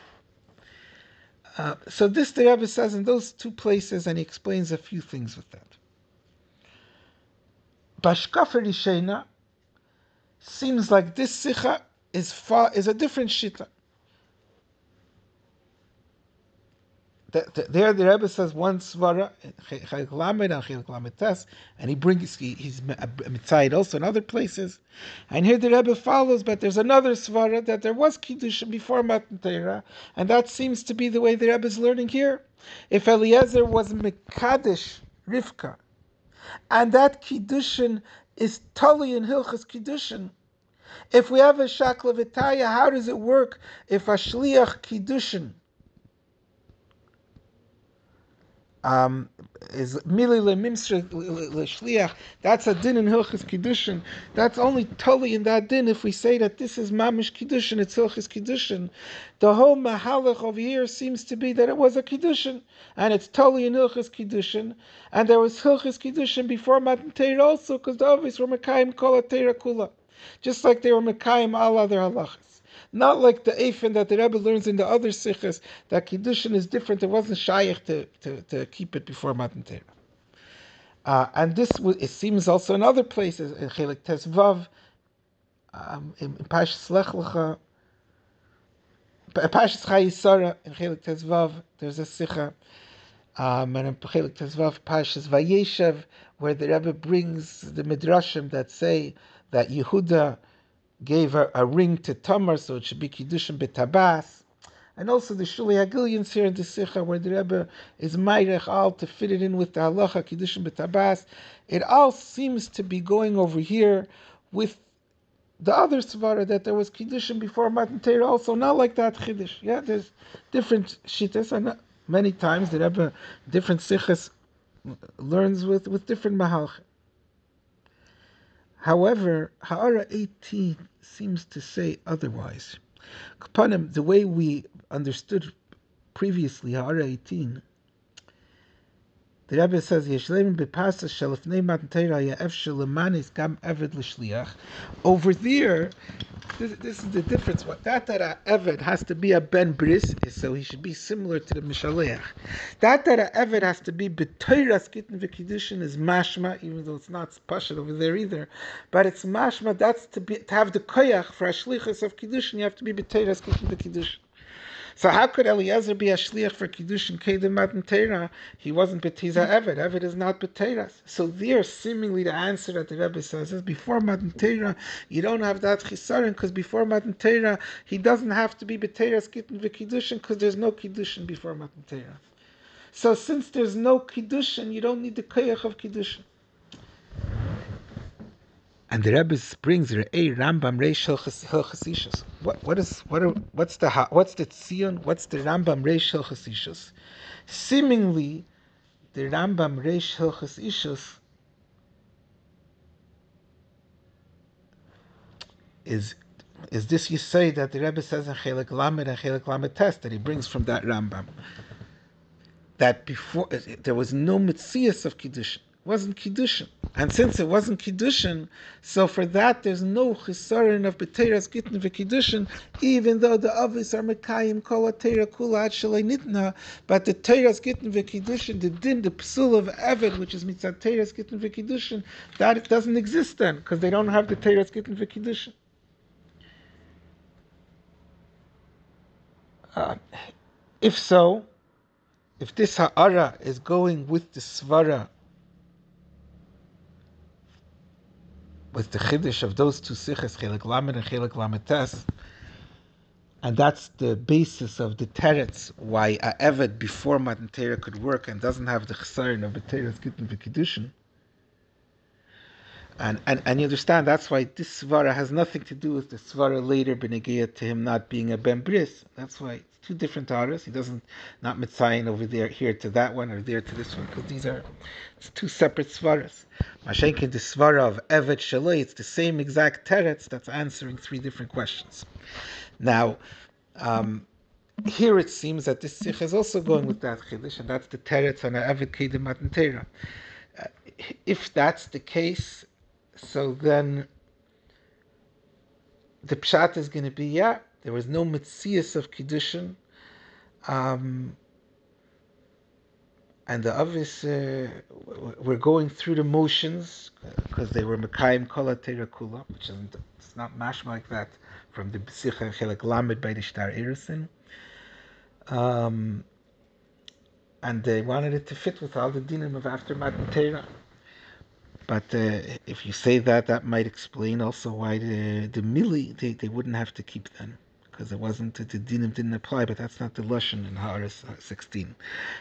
Uh, so this the Rebbe says in those two places, and he explains a few things with that. Bashkafer Rishena, seems like this sikha is far is a different shita. The, the, there the Rebbe says one svara, and and he brings he, he's mitzayid also in other places, and here the Rebbe follows, but there's another svara that there was kiddush before Matan and that seems to be the way the Rebbe is learning here. If Eliezer was mekadesh Rivka, and that kiddushin is totally in Hilchas Kiddushin. If we have a Shakla Vitaya, how does it work if a Shliach Kiddushin um, is mili leshliach. That's a din in hilchis kiddushin. That's only totally in that din if we say that this is mamish kiddushin. It's hilchis kiddushin. The whole mahalach over here seems to be that it was a kiddushin, and it's totally in hilchis kiddushin. And there was hilchis kiddushin before matan Torah also, because the others were mekayim kol kula, just like they were mekayim all other halachas. Not like the Eifin that the Rebbe learns in the other sikhs that Kiddushin is different. It wasn't shaykh to, to, to keep it before Matan Torah. Uh, and this it seems also in other places, in Chelik Tezvav, um, in, in Pashas Lech Lecha, Pashas Chayei Sara, in Chelik Tezvav, there's a sikha. Um, and in Pechelik Tezvav Pashas Vayeshev, where the Rebbe brings the midrashim that say that Yehuda gave a, a ring to Tamar, so it should be Kiddushin betabas. And also the Shuli Hagilians here in the Sikha, where the Rebbe is Mayrech all to fit it in with the Halacha Kiddushin betabas. It all seems to be going over here with the other svara that there was kiddushin before Matan Torah also not like that chiddush. Yeah, there's different shittas, and many times the Rebbe different sichas learns with with different mahalch. However, Ha'ara 18 seems to say otherwise. Kapanim, the way we understood previously Ha'ara 18 the Rebbe says, Yeshleim bepasa shelifnei matan Torah ya'ef lemanis gam eved l'shliach. Over there, this, this, is the difference. What that that a eved has to be a ben bris, so he should be similar to the mishaleach. That that a eved has to be b'toiras gittin v'kiddushin is mashma, even though it's not pashat over there either. But it's mashma. That's to be to have the koyach for a shlichus of kiddushin. You have to be b'toiras gittin v'kiddushin. So how could Eliezer be a shliach for kiddush and kedem matan Torah? He wasn't betiza eved. Eved is not beteras. So there, seemingly, the answer that the Rebbe says is before matan Torah, you don't have that chisaron because before matan Torah, he doesn't have to be beteras kitten v'kiddushin because there's no kiddushin before matan Torah. So since there's no kiddushin, you don't need the koyach of kiddushin. And the Rebbe brings a Rambam Reish Hilchasishus. What what is what are, what's the what's the Tzion? What's the Rambam Reish Hilchasishus? Seemingly, the Rambam Reish Hilchasishus is is this you say that the Rebbe says in Chelik Lamed and Chelik Lamed Test that he brings from that Rambam that before there was no mitzias of kiddushin wasn't Kiddushin. And since it wasn't Kiddushin, so for that there's no chisaron of B'teras Gittin v'Kiddushin, even though the Avis are Mekayim Kol HaTeira Kula Shalei Nitna, but the Teras Gittin v'Kiddushin, the din, the psul of Eved, which is Mitzat Teras Gittin v'Kiddushin, that doesn't exist then, because they don't have the Teras Gittin v'Kiddushin. Uh, if so, if this ha'ara is going with the svara with the chiddush of those two sichas, chelik lamed and chelik lamed tes, and that's the basis of the teretz why a eved before Matan Torah could work and doesn't have the chesaron of the Torah's gittin v'kiddushin. And, and and you understand that's why this svara has nothing to do with the svara later benegia to him not being a ben bris. That's why two different taras. He doesn't not mitzayin over there here to that one or there to this one because these are it's two separate svaras. Mashenkin the svara of Evet Shalei, it's the same exact teretz that's answering three different questions. Now, um, here it seems that this sikh is also going with that chiddush, and that's the teretz on Evet Kedim Matan Torah. Uh, if that's the case, so then the pshat is going to be yeah, there was no mitzias of kiddushin. Um, and the obvious uh, we're going through the motions because they were mekayim kol kula, which isn't it's not mash like that from the B'sicha Chelik Lamed by the Shtar Erisin. Um, and they wanted it to fit with all the dinim of after Matan Torah. But uh, if you say that, that might explain also why the the mili they, they wouldn't have to keep them because it wasn't the dinim didn't apply, but that's not the lashon in Ha'ara 16.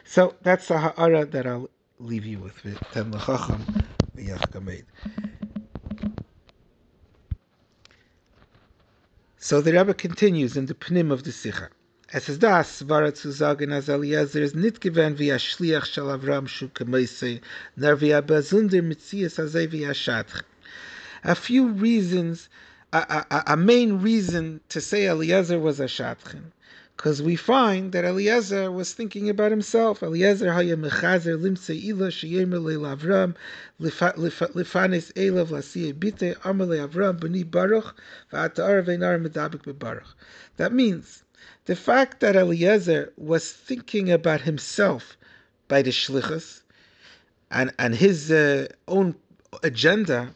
So that's the Ha'ara that I'll leave you with. Ten l'chacham v'yach So the Rebbe continues in the pnim of the Sikha. Es ist das, war zu sagen, als Eliezer ist nicht gewähnt wie ein Schliach Avram ner wie ein wie ein Schatch. A few reasons a, a, main reason to say Eliezer was a shatchin, because we find that Eliezer was thinking about himself. Eliezer haya mechazer limse ila sheyemer le Avram lifanis elav lasiye bite amale Avram b'ni baruch v'atar v'nar medabik bebaruch. That means the fact that Eliezer was thinking about himself by the shlichus and and his uh, own agenda,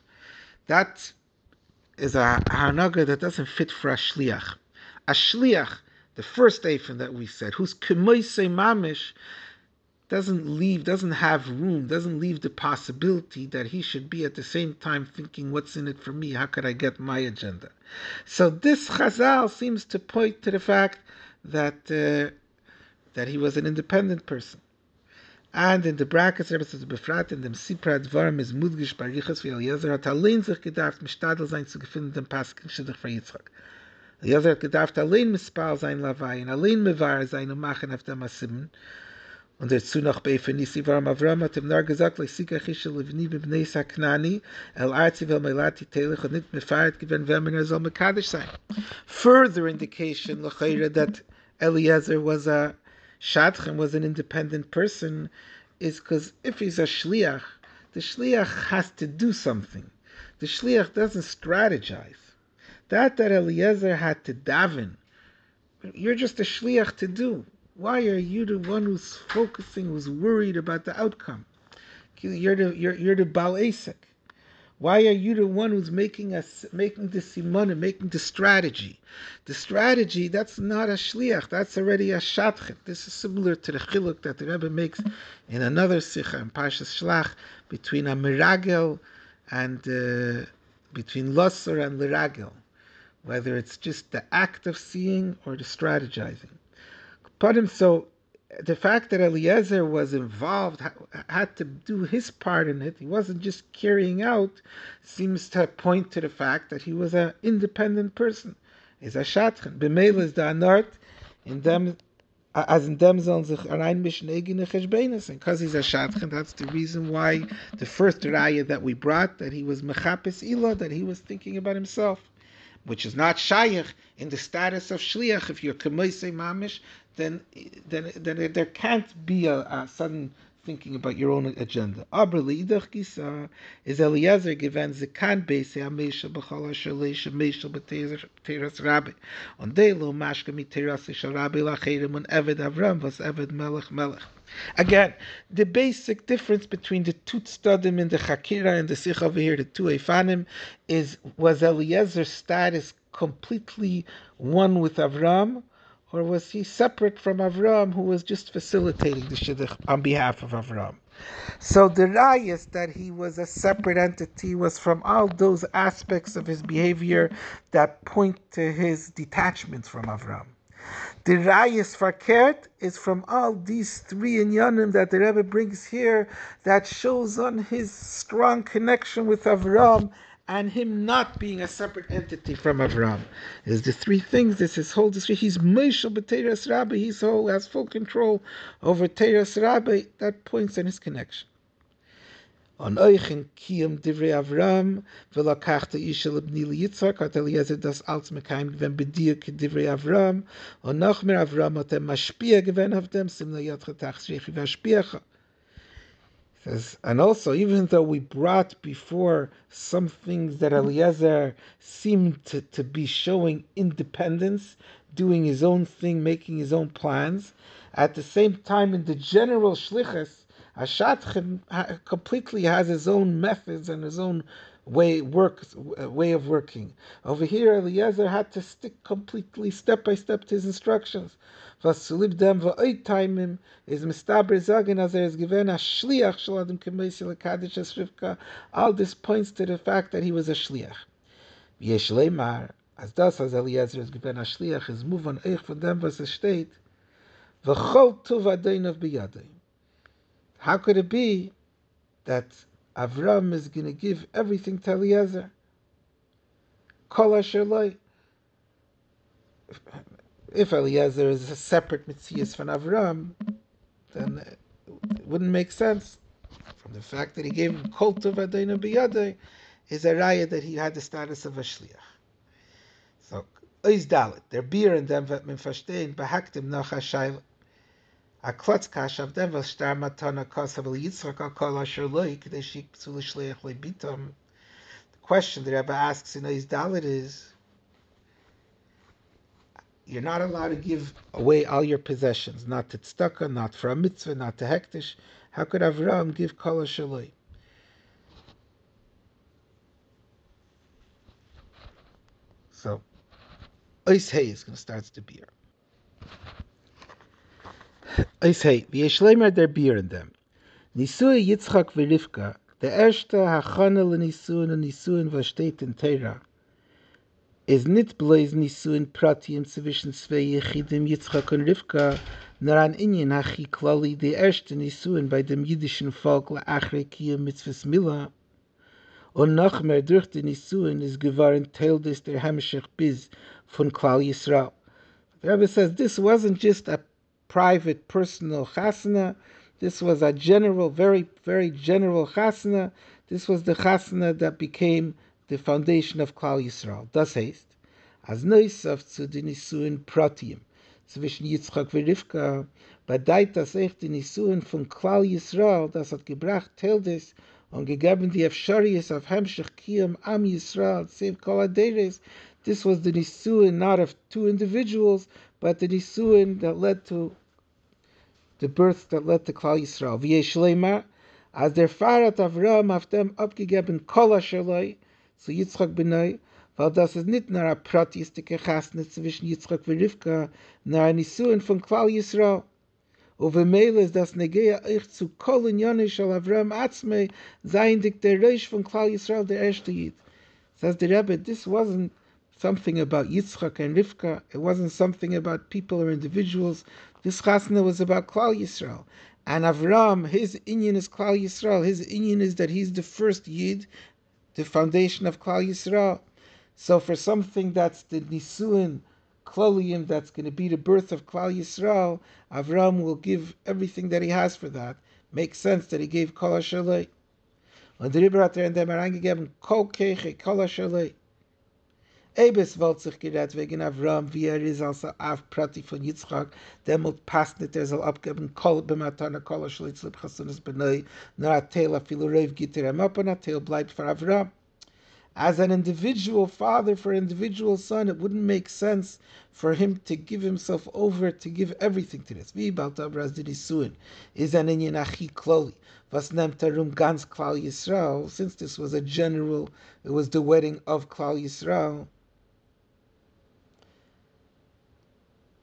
that is a hanaga that doesn't fit for a shliach. A shliach, the first Ephraim that we said, who's kemoise mamish, doesn't leave, doesn't have room, doesn't leave the possibility that he should be at the same time thinking, what's in it for me? How could I get my agenda? So this Chazal seems to point to the fact that uh, that he was an independent person. And in the brackets, Rebbe says, befrat in dem Sipra Dvarim is mudgish barichas wie Eliezer hat allein sich gedarft, mishtadel sein zu gefunden dem Paskin Shidduch für Yitzchak. Eliezer hat gedarft allein mispal sein Lavai, und allein mevar sein und machen dem Asimmen, und dazu noch bei Fenisi war Avram hat ihm nur gesagt, like Sika Chisha Livni b'bnei Saknani, El Arzi vel Melati Telech, und nicht mefahrt gewen, wenn man er soll sein. Further indication, L'chaira, that Eliezer was a Shadchan, was an independent person, is because if he's a Shliach, the Shliach has to do something. The Shliach doesn't strategize. That that Eliezer had to daven, you're just a Shliach to do. Why are you the one who's focusing, who's worried about the outcome? You're the you're, you're the Baal Asik. Why are you the one who's making us making the simon making the strategy? The strategy that's not a shliach. That's already a shatchet. This is similar to the chiluk that the Rebbe makes in another sikha in Pashas Shlach between a miragel and uh, between losser and liragel, whether it's just the act of seeing or the strategizing. But so the fact that Eliezer was involved, had to do his part in it, he wasn't just carrying out, seems to point to the fact that he was an independent person. Is a shatchen. B'meil is the anart in them, as in them sollen sich reinmischen eigene. And because he's a shatchen, that's the reason why the first raya that we brought, that he was mechapis ila, that he was thinking about himself which is not shayach in the status of shliach. If you're kemoisei mamish, then then then there can't be a, a sudden thinking about your own agenda. Is Eliezer given zekan beise amesha b'chol asher leisha meshel b'teras rabbi. On day lo mashka miteras shel rabbi lacherim on Eved Avram was Eved Melech Melech. Again, the basic difference between the two tzadim in the Chakira and the Sikh over here, the two Efanim, is was Eliezer's status completely one with Avram, or was he separate from Avram, who was just facilitating the shidduch on behalf of Avram? So the rayas that he was a separate entity was from all those aspects of his behavior that point to his detachment from Avram. The rayas fakert is from all these three inyanim that the Rebbe brings here that shows on his strong connection with Avram and him not being a separate entity from Avram. Is the three things. This is whole. This he's Moshe b'Teras Rabbi. He's whole has full control over Teras Rabbi. That points on his connection. On euch kiyam divrei Avram v'lakachta isha lebni liyitzak hat Eliezer das als mekayim gewen bedir divrei Avram und noch Avram hat er mashpia gewen auf dem sim layat chatach shrichi v'ashpiacha says, and also, even though we brought before some things that Eliezer seemed to, to be showing independence, doing his own thing, making his own plans, at the same time, in the general shlichus, Ashatchem completely has his own methods and his own way works way of working. Over here, Eliezer had to stick completely step by step to his instructions. Was zu lieb dem va'oid taimim is mistaber zagen as er is given a shliach shel adam kemeisi lekadish as Rivka. All this points to the fact that he was a shliach. V'yesh leimar, as das as Eliezer is given a shliach is move on eich von dem was es steht, v'chol tuv adeinav biyadei. How could it be that Avram is going to give everything to Eliezer? Kol asher. If Eliezer is a separate mitzias from Avram, then it wouldn't make sense. From the fact that he gave him kol tov adayna biyadei, is a raya that he had the status of a shliach. So, ois dalit, der beer and them vet men verstehen, behaktim hashayla. A klotz kash of them was star matana kosav yitzchak al kol asher loy, k'dei shik p'tzul shliach loy bitam. The question the Rebbe asks in ois dalit is, you're not allowed to give away all your possessions, not to tzedakah, not for a mitzvah, not to hektish. How could Avram give kol shaloi? So, Ois Hay is going to start the beer. I say, wie schleimer der Bier in them. Nisui Yitzchak Rivka, der erste Hachane le Nisuin und Nisuin, was steht in Teira, is nit bloß Nisuin Pratim zwischen zwei Yechidim Yitzchak und Rivka, nur an Inyan Hachi Klali, der erste Nisuin bei dem jüdischen Volk la Achre Mitzvahs Mila, und noch mehr durch den Nisuin ist geworden Teil des der Hemmschach Biz von Klal Yisrael. The Rebbe says this wasn't just a private, personal chasana. This was a general, very, very general chasana. This was the chasana that became the foundation of Klal Yisrael. Das heißt, as Neusaf zu den Nisuin Pratim, zwischen Yitzchak und Rivka, bedeit das echt die Nisuin von Klal Yisrael, das hat gebracht Teldes und gegeben die Efsharius of Hemshech Kiyam Am Yisrael, save Kol Aderes, this was the Nisuin not of two individuals, but the Nisuin that led to the birth that led to Klal Yisrael. V'yesh leimar, as der Fahrrad Avram auf dem abgegeben Kol Asherloi, zu Yitzchak Benoi, weil das ist nicht nur ein pratistische Chasne zwischen Yitzchak und Rivka, nur Nisuin von Klal Yisrael. Und wenn ist das Negea euch zu Kol und Yonish al Avram Atzmei, sein dik der Reish von Klal Yisrael, der erste Yid. Says the Rebbe, this wasn't something about Yitzchak and Rivka. It wasn't something about people or individuals. This chasna was about Klal Yisrael. And Avram, his inyan is Klal Yisrael. His inyan is that he's the first Yid, the foundation of Klal Yisrael. So for something that's the Nisuin, Klolium, that's going to be the birth of Klal Yisrael, Avram will give everything that he has for that. Makes sense that he gave Kol HaShalei. Und der Rebbe hat er in dem hereingegeben, Kol Keche, Kol HaShalei. Ebes sich gerät wegen Avram, wie er ist als Av Prati von Yitzchak, demult passt nicht, er soll abgeben, Kol b'matana Kol nur a Teil afilu reiv gitter up, and a Teil bleibt for Avram. As an individual father for an individual son, it wouldn't make sense for him to give himself over to give everything to this. Wie bald did is an inyan achi kloli. Was nemt arum ganz Klal Yisrael, since this was a general, it was the wedding of Klal Yisrael.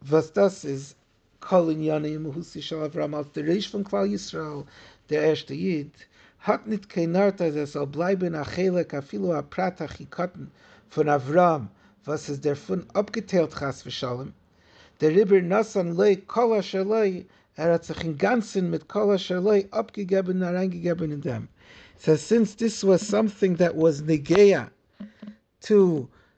Was das is, kol inyanim husi shal Avram als der Reish von Klal Yisrael, der erste Yid, hat nit kein Nart, als er soll bleiben a Chelek, afilu a Prat achikotten von Avram, was es davon abgeteilt chas v'shalom, der Ribber Nassan lei kol ashalei, er hat sich im Ganzen mit kol ashalei abgegeben, reingegeben in dem. So since this was something that was negeya to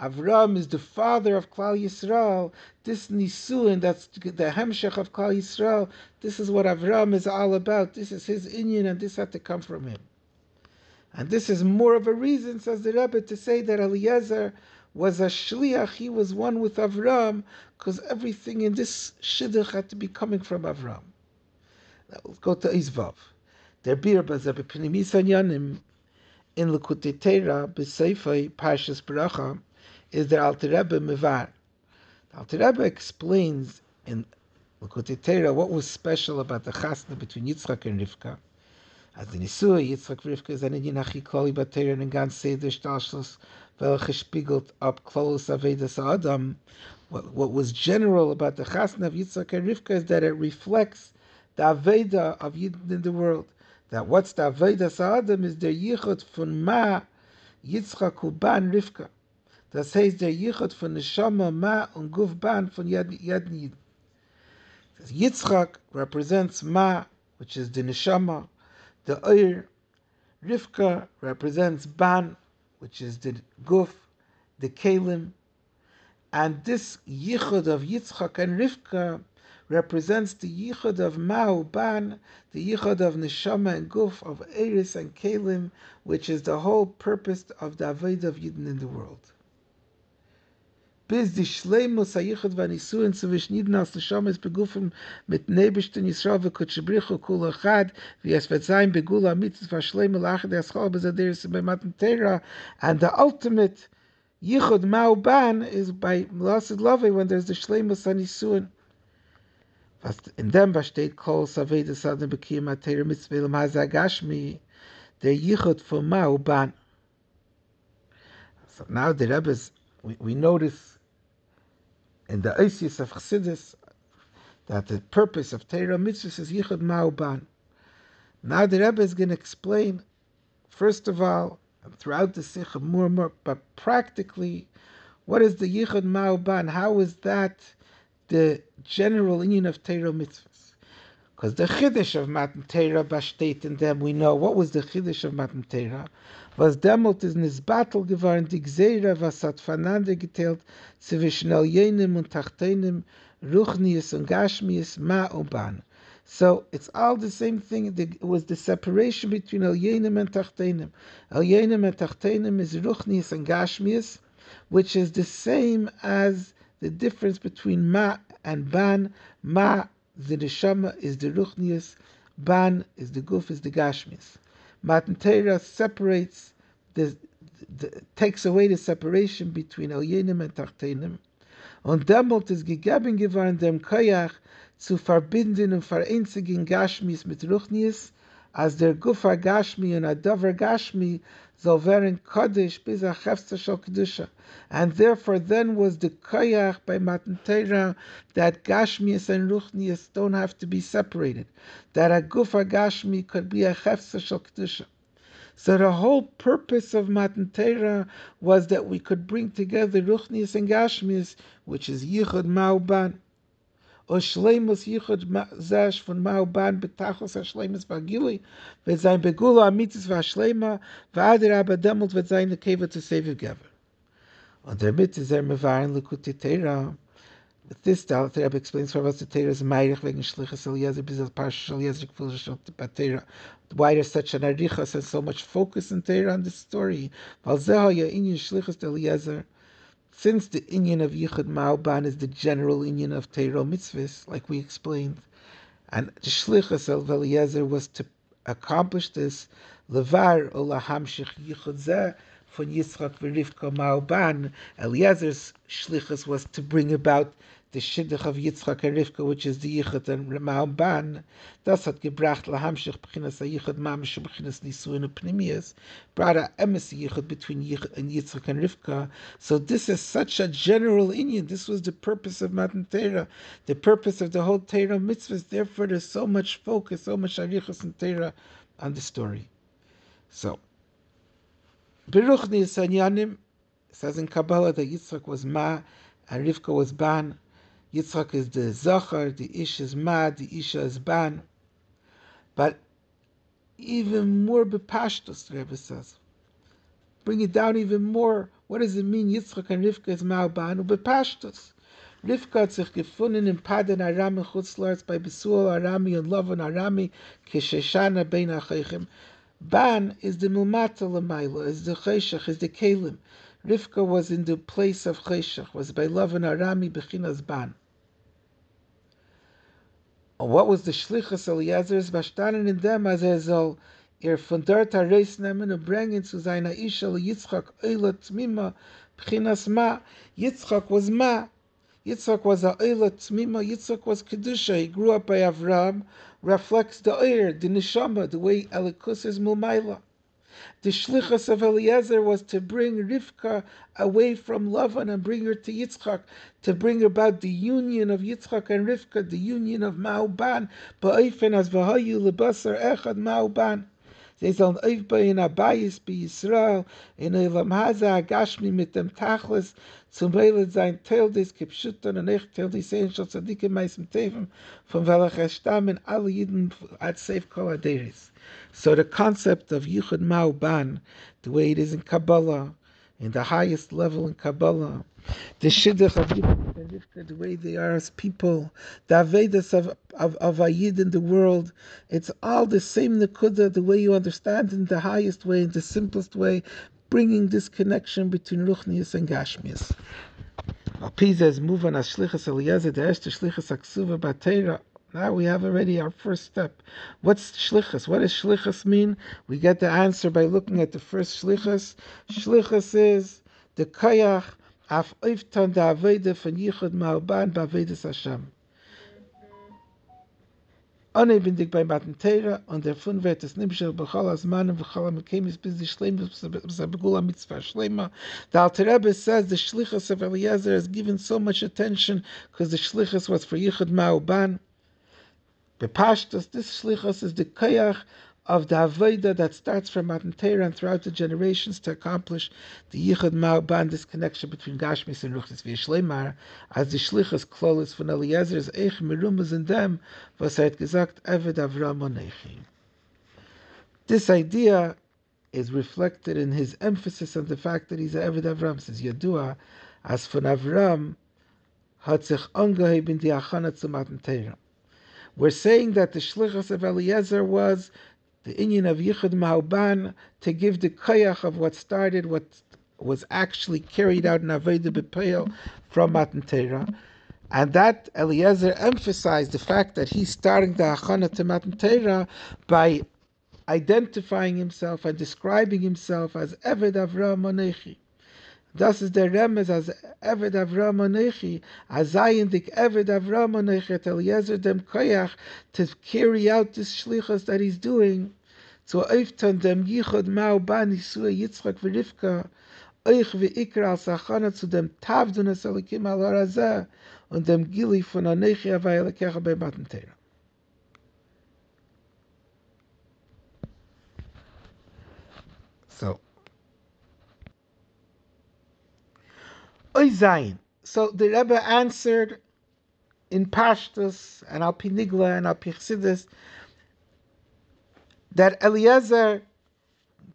Avram is the father of Klal Yisrael. This Nisuin, that's the Hemshech of Klal Yisrael. This is what Avram is all about. This is his Inyan and this had to come from him. And this is more of a reason, says the Rebbe, to say that Eliezer was a shliach, he was one with Avram, because everything in this shidduch had to be coming from Avram. Now we'll go to Izvav. In Lekutei Teira B'Seifei Parshas Bracha is the Alter Rebbe Mevar. The Alter Rebbe explains in Lekutei Teira what was special about the chasna between Yitzchak and Rivka. As the Nisui, Yitzchak Rivka is an Inyan Achi Klali Batera and Gan Seder Stalschlos, welche spiegelt up Klolos Avedas Adam. What, what was general about the Chasna of Yitzchak and Rivka is that it reflects the Aveda of Yidden in the world. That what's the Avedas Adam is the Yichot von Ma, Yitzchak Uban Rivka. Das heißt der Yichot von Neshama Ma und Guf Ban von Yad Yidden. Yitzchak represents Ma, which is the Neshama, the Oir, Rivka represents Ban, which is the Guf, the Kalim, and this Yichud of Yitzchak and Rivka represents the Yichud of Mao Ban, the Yichud of Neshama and Guf, of Eris and Kalim, which is the whole purpose of the Avodah of Yidden in the world. Bis die begufen mit and the ultimate Yichud Ma'uban is by Melasid Love when there's the Shleimus Anisuin. Was in dem was steht Kol Saveda Sadne Bekim Atera Mitzvah Mazagashmi, der Yichud. So now the Rebbe's, we, we notice in the Isis of Chassidus that the purpose of Torah mitzvahs is Yichud Ma'uban. Now the Rebbe is going to explain, first of all, throughout the Sikha more and more, but practically, what is the Yichud Ma'uban? How is that the general union of Torah mitzvahs? Because the Chiddush of Matan Torah bastet in them, we know what was the Chiddush of Matan Torah. Was demult is nisbatel geworden, die Gzeira, was hat voneinander geteilt, zwischen Aljenim und Tachtenim, Ruchnius und Gashmius, ma Ma'uban. So it's all the same thing. It was the separation between Elyenim and Tachtenim. Elyenim and Tachtenim is Ruchnius and Gashmius, which is the same as the difference between Ma and Ban. Ma, the Neshama, is the Ruchnius. Ban is the Guf, is the gashmis. Matan Torah separates, the, the, takes away the separation between Elyenim and Tachtenim. Und demult ist gegeben geworden dem Koyach, zu verbinden und vereinigen Gashmis mit Ruchnis, als der Gufa Gashmi und Adavar Gashmi soll werden Kodesh bis a Chefza Shal Kedusha. And therefore then was the Koyach by Matan Torah that Gashmias and Ruchnias don't have to be separated. That a Gufa Gashmi could be a Chefza Shal Kedusha. So the whole purpose of Matan Torah was that we could bring together Ruchnias and Gashmias, which is Yichud Ma'uban. Oshleimus Yichud Zash von Mauban Betachos Ashleimus Vagili, wird With this doubt, the Rebbe explains for us the Teira is meirich wegen Shlichas Eliezer, bis as Parsha Eliezer gefüllt. Why there's such an arichas and so much focus in Teira on this story? Weil zeho ya Eliezer, since the Inyan of Yichud Ma'uban is the general Inyan of Teiro Mitzvahs, like we explained, and the Shlichus of Eliezer was to accomplish this, Levar Olahamshich Yichud Zeh, von Yitzchak v'Rivka Ma'uban, Eliezer's Shlichus was to bring about the Shidduch of Yitzchak and Rivka, which is the Yichud and Ma'uban, das hat gebracht lahamshich b'chinas ha-Yichud mamish b'chinas nisuin upnimias, brought a emes Yichud between Yichud and Yitzchak and Rivka. So this is such a general Inyan. This was the purpose of Matan Torah, the purpose of the whole Torah mitzvahs. Therefore, there's so much focus, so much arichas and Torah on the story. So, Beruchni Sanyanim says in Kabbalah that Yitzchak was Ma and Rivka was Ban. Yitzchak is the Zachar, the Ish is Ma, the Isha is Ban. But even more bepashtos, the Rebbe says. Bring it down even more. What does it mean Yitzchak and Rivka is Ma Ban? Bepashtos. Rivka hat sich gefunden in Padan Aram in Chutzlaritz bei Besuel Arami und Lavan Arami kesheshana bein achaychem. Ban is the Mulmata Lamaila, is the Cheshach, is the Kalim. Rivka was in the place of Cheshach, was by Lavan Arami Bechinas Ban. What was the Shlichus Eliezer's Bashtanen in them as er soll er von dort reis nehmen und bringen zu seiner Isha Yitzchak Eila Tmima Bechinas Ma. Yitzchak was Ma. Yitzchak was a Eila Tmima. Yitzchak was Kedusha. He grew up by Avram. Reflects the Eir, the Neshama, the way Elikus is Mulmaila. The shlichus of Eliezer was to bring Rivka away from Lavan and bring her to Yitzchak, to bring about the union of Yitzchak and Rivka, the union of Ma'uban, ba'ofen as v'hayu lebasar echad Ma'uban. Sie sollen aufbauen bei in Haza Agashmi mit dem Tachlis, zum Weilet sein Teil des und echt Teil des Einschel Tzadike meisten Teven, von welcher stammen alle Jiden Seif. So the concept of Yichud Ma'uban, the way it is in Kabbalah, in the highest level in Kabbalah, the Shidduch of the way they are as people, the Avedas of, of, of Ayid in the world, it's all the same Nakuda, the way you understand in the highest way, in the simplest way, bringing this connection between Ruchnius and Gashmius. Now we have already our first step. What's shlichus? What does shlichus mean? We get the answer by looking at the first shlichus. Shlichus is the kayach auf öfton der Weide von Yichud Marban bei Weides Hashem. Und bin dich bei Matten Teire und der Fun wird es nimmst du bechall als Mann und bechall am Kämis bis die Schleim bis die Begula Mitzvah Schleima. Der Alte Rebbe says the Schlichus of Eliezer has given so much attention because the Schlichus was for Yichud Marban. Bepasht, dass this Schlichus is the Koyach of the Avodah that starts from Matan Torah and throughout the generations to accomplish the Yichud Ma'oban, this connection between Gashmis and Ruchnis V'Yishleimar, as the Shlichus Klolis von Eliezer's Eich Merumas in them, was er hat gesagt, Eved Avram Onechi. This idea is reflected in his emphasis on the fact that he's Eved Avram, says Yadua, as von Avram hat sich angeheben die Achana zu Matan Torah. We're saying that the Shlichus of Eliezer was the Inyan of Yichud Ma'oban to give the koyach of what started, what was actually carried out in Aveda B'Peil from Matan Torah. And that Eliezer emphasized the fact that he's starting the Achana to Matan Torah by identifying himself and describing himself as Eved Avraham Monechi. Das ist der Remez as Eved Avram Onechi, as Zayendik Eved Avram Onechi, at Eliezer dem Koyach, to carry out this shlichus that he's doing, to oiftan dem Yichud Mao Ban Yisua Yitzchak v'Rivka, euch v'ikra al Sachana zu dem Tavdunas Elikim al Harazeh, und dem Gili von Onechi Avay Elikecha bei Matan Torah. So, Oy Zayin. So the Rebbe answered in Pashtus and Al Pinigla and Al Pichsidis that Eliezer,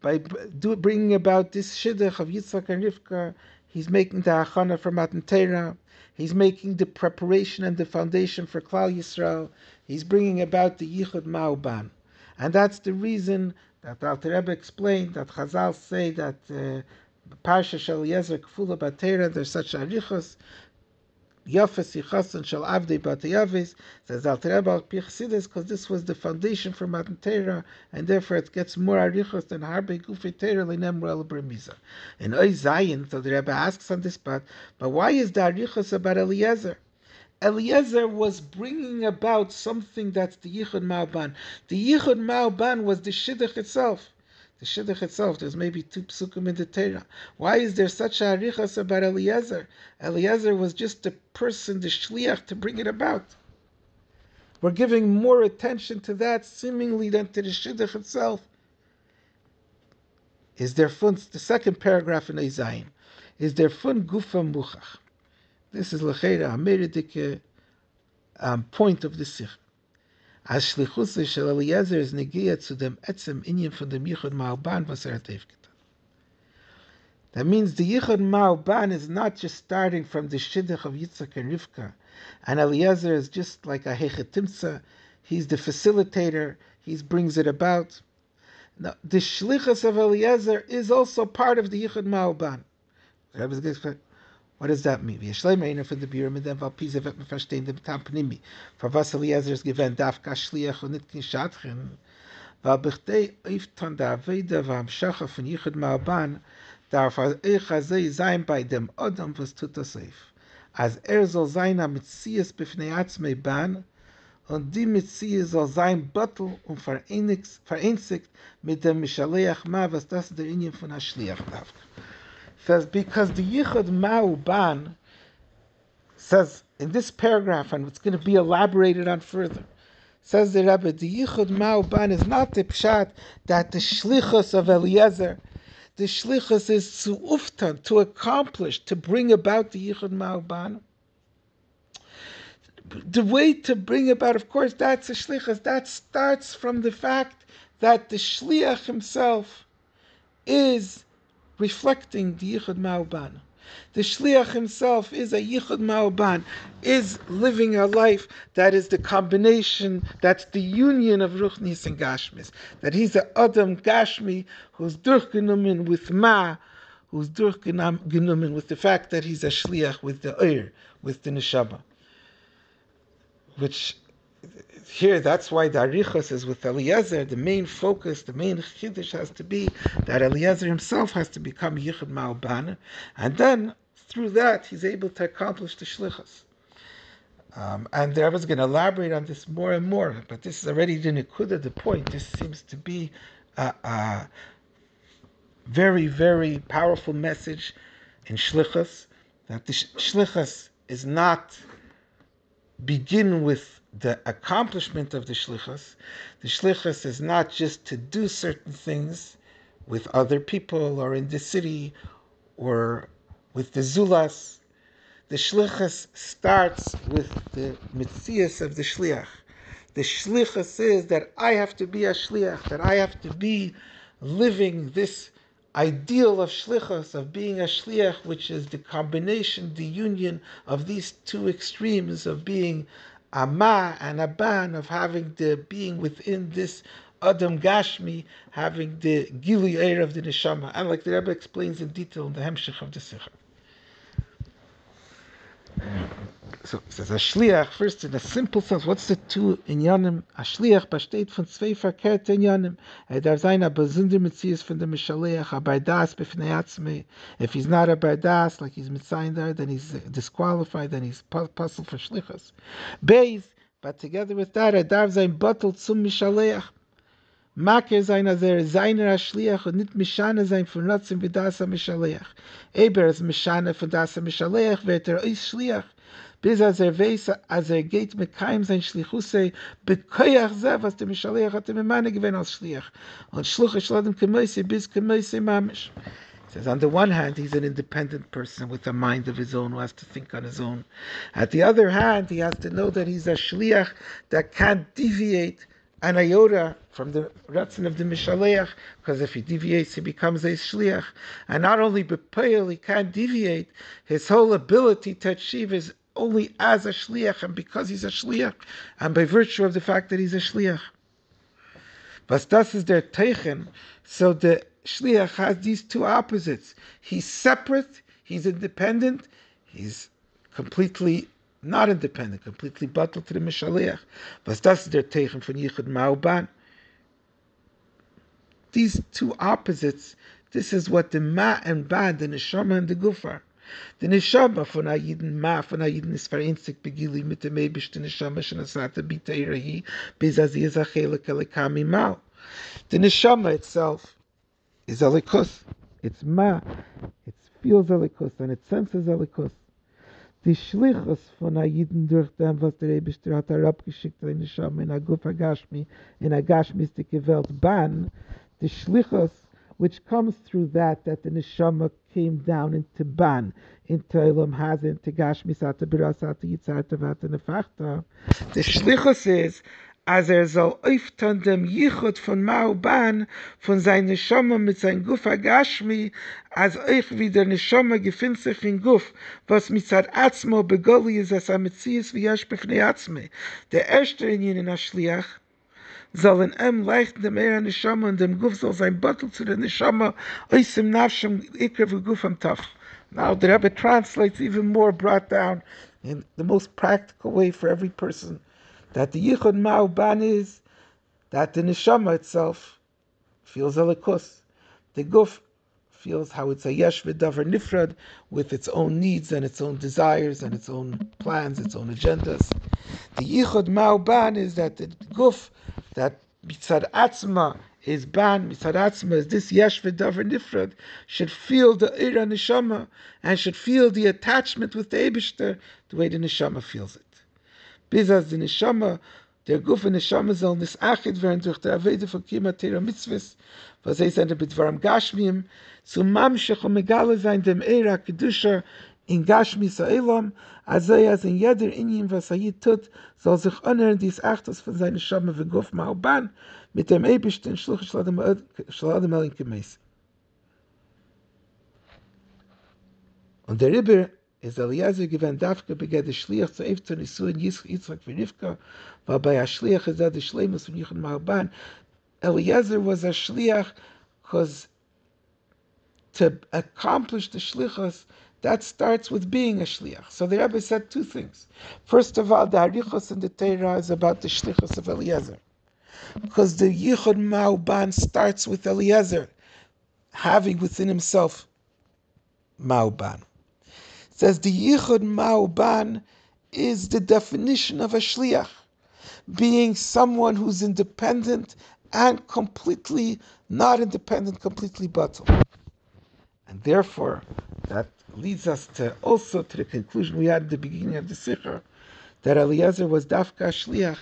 by do, bringing about this shidduch of Yitzchak and Rivka, he's making the achana for Matan Torah, he's making the preparation and the foundation for Klal Yisrael, he's bringing about the Yichud Ma'oban. And that's the reason that Alter Rebbe explained that Chazal say that uh, Parsha Shel Yezer Kfula Batera, there's such arichos, Yafes Yichasan Shel Avdei Batayavis, says Al Tereba Pichsidis, because this was the foundation for Matan Torah, and therefore it gets more arichos than Harbe Gufi Torah Lenem Rel Bremiza. In Oy Zayin, so the Rebbe asks on this spot, but why is the arichos about Eliezer? Eliezer was bringing about something that's the Yichud Ma'oban. The Yichud Ma'oban was the Shidduch itself. The Shidduch itself, there's maybe two psukim in the Torah. Why is there such a arichas about Eliezer? Eliezer was just the person, the shliach, to bring it about. We're giving more attention to that, seemingly, than to the Shidduch itself. Is there fun, the second paragraph in Ezayin, is there fun gufa muchach? This is l'cheira, a um, point of the Sikh. As Shlichus shel Eliezer is negia zu dem etzem inyan von dem Yichud That means the Yichud Ma'oban is not just starting from the Shidduch of Yitzchak and Rivka, and Eliezer is just like a Hechetimtza, he's the facilitator, he brings it about. Now, the Shlichus of Eliezer is also part of the Yichud Ma'oban. What does that mean? Wir schleimen einer von der Büro mit dem Valpise wird man verstehen dem Tampnimi. Für was Eliezer ist gewähnt, darf kein Schliach und nicht kein Schatchen. Weil bechtai öftan der Aveda war am Schacha von Yichud Ma'aban, darf er euch also sein bei dem Odom, was tut das auf. Als er soll sein am Metzies befnei Atzmei Ban, und die Metzies soll sein Bottel und vereinzigt mit dem Mishaleach Ma, was das der Ingen von der Schliach darf. Says because the Yichud Ma'uban says in this paragraph, and it's going to be elaborated on further. Says the Rebbe, the Yichud Ma'uban is not the pshat that the shlichus of Eliezer, the shlichus is to uftan, to accomplish, to bring about the Yichud Ma'uban. The way to bring about, of course, that's a shlichus. That starts from the fact that the shliach himself is reflecting the Yichud Ma'oban. The Shliach himself is a Yichud Ma'oban, is living a life that is the combination, that's the union of Ruchnis and Gashmis. That he's a Adam Gashmi who's durchgenommen with Ma, who's durchgenommen with the fact that he's a shliach with the oir, with the neshama. Which here, that's why the arichas is with Eliezer. The main focus, the main chiddush has to be that Eliezer himself has to become yichud ma'albana, and then through that he's able to accomplish the shlichus. Um, and the Rebbe is going to elaborate on this more and more, but this is already the nikuda, the point. This seems to be a, a very, very powerful message in shlichus that the shlichus is not begin with the accomplishment of the shlichus. The shlichus is not just to do certain things with other people or in the city or with the zulas. The shlichus starts with the mitzias of the shliach. The shlichus is that I have to be a shliach, that I have to be living this ideal of shlichus, of being a shliach, which is the combination, the union of these two extremes of being a ma and a ban, of having the being within this Adam Gashmi, having the Gili air of the Neshama. And like the Rebbe explains in detail in the Hemshech of the Sicha. So it says a shliach first in a simple sense. What's the two Inyanim? A shliach besteht von zwei verkehrten Yanim. Er darf sein a besonder Metzies von dem Mishaleach, a bardas befnei atzmei. If he's not a bardas, like he's mitzayin there, then he's disqualified, then he's puzzle for shlichas. Beis, but together with that, er darf sein bottle zum Mishaleach. Maker sein als er seiner Ashliach und nicht Mishane sein von Ratzim wie das Mishaleach. Eber ist Mishane von das Mishaleach, wird er ist Shliach. Mit sein ze, Mishaleach hat als. Und says on the one hand he's an independent person with a mind of his own who has to think on his own at the other hand he has to know that he's a shliach that can't deviate an iota from the ratzin of the Mishaleach, because if he deviates, he becomes a shliach. And not only bepeil, he can't deviate, his whole ability to achieve is only as a shliach and because he's a shliach and by virtue of the fact that he's a shliach. But das is their teichen. So the shliach has these two opposites. He's separate. He's independent. He's completely not independent, completely bottled to the mishaliach. But is their teichen from yichud ma'uban. These two opposites. This is what the ma and ban, the neshama and the gufar. The Neshama von Ayiden Ma, von Ayiden ist vereinzigt begili mit dem Eibischten Neshama schon asata biteirahi, bis as is achele kelekami mal. The Neshama itself is alikus. It's Ma. It feels alikus and it senses alikus. Die Schlichus von Ayiden durch dem, was der Eibischter hat herabgeschickt in Neshama in Aguf Agashmi, in Agashmistige Welt, Ban, the Schlichus which comes through that that the neshama came down into ban, into Elam Hazin, into Gashmisata Birasata Yitzata Vata Nefachta. The Shlichus is, as er soll öftern dem Yichud von Mauban, von sein Neshama mit sein Guf Agashmi, als euch wie der Neshama gefindt sich in Guf, was mit Zad Atzmo begoli ist, as Ametzies wie Yash Befnei Atzme. Der erste in jenen Ashliach, soll in em leichten dem er neshama und dem guf soll sein bottle zu der neshama ois im nafshem ikre vu guf am taf. Now the Rebbe translates even more brought down in the most practical way for every person that the yichud ma'uban is that the neshama itself feels elikus. The guf feels how it's a yesh v'davar nifrad with its own needs and its own desires and its own plans, its own agendas. The yichud ma'uban is that the guf that mitzad atzma is ban, mitzad atzma is this yesh v'davar nifrad, should feel the ira neshama and should feel the attachment with the Eibishter the way the neshama feels it. Bizas the neshama, der Guf und Neshama sollen das Achid werden durch der Avede von Kima Tera Mitzvahs, was sie Gashmim, zu Mamshech und Megale sein dem Eira Kedusha in gashmi sailam also er als in jeder Indien, was er hier tut, soll sich aner dies achtes von seiner Schamme von Gof Mauban mit dem Ebersten Schluch Schladem Elin gemäß. Und der Ribber ist Eliezer gewend Davke begehrt der Schliach zu Efton Isu in Yitzchak Yitzchak und Rivka, weil bei der Schliach ist er der Schleimus von Yichon Mauban. Eliezer was a Schliach, because to accomplish the Schlichas, that starts with being a shliach. So the Rebbe said two things. First of all, the harichos in the Torah is about the shlichus of Eliezer, because the yichud ma'uban starts with Eliezer having within himself ma'uban. It says the yichud ma'uban is the definition of a shliach, being someone who's independent and completely not independent, completely bottle. And therefore, leads us to also to the conclusion we had at the beginning of the Sicha, that Eliezer was Dafka Shliach,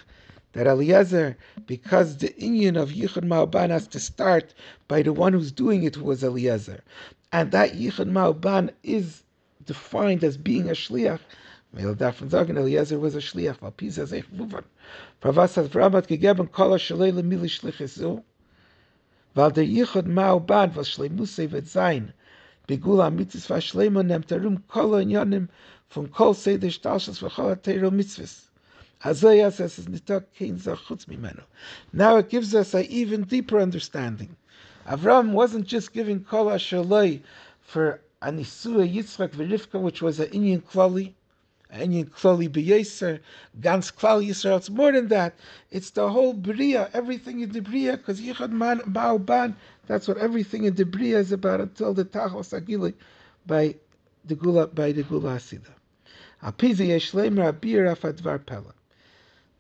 that Eliezer, because the Inyan of Yichud Ma'oban has to start by the one who's doing it, who was Eliezer. And that Yichud Ma'oban is defined as being a Shliach. Eliezer was a Shliach, Vramat gegeben, weil der Yichud Ma'oban, was Shleimusei wird sein, Begula nemtarum kol from kol seder v'chol mitzvahs. Now it gives us an even deeper understanding. Avram wasn't just giving kol ashaloi for anisua Yitzchak v'Rivka, which was an Inyan klali, an Inyan klali b'yeser, gans klal Yisrael. It's more than that. It's the whole bria, everything in the bria, because yichad man ma'uban that's what everything in the Bria is about until the Tachos Agili by the Gula by the Gula Asida.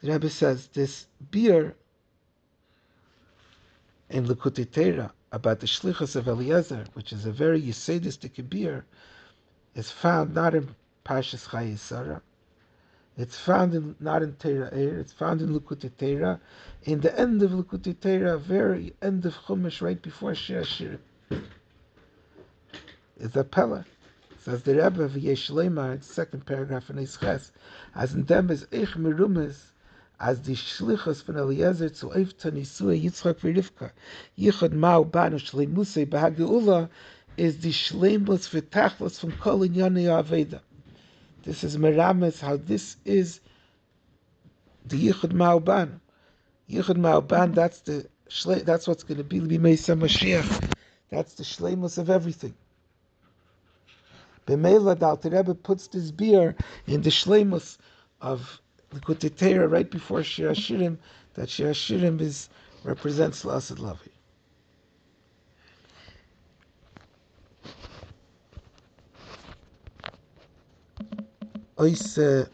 The Rebbe says this beer in Likutei about the Shlichus of Eliezer, which is a very Yisedistic beer, is found not in Pashas Chayei Sara, it's found in not in Torah Ohr, it's found in Likutei in the end of Likutei very end of Chumash, right before Shir Hashirim. It's a Pella. Says the Rebbe of Yeshlema, second paragraph in Isches, as in them is Ich Merumes, as the Shlichus von Eliezer zu Eifta Nisua Yitzchak v'Rivka, Yichud Ma'u Banu Shleimusei B'Hageula, is the Shleimus v'Tachlos from Kol Inyani Aveda. This is Merames, how this is the Yichud Ma'uban. Yichud Ma'uban, that's the that's what's going to be B'Meisa Mashiach. That's the shleimus of everything. B'Meila Dal Rebbe puts this beer in the shleimus of the Kutetera right before Shir Hashirim, that Shir Hashirim is, represents Lasad Lavi. Isso.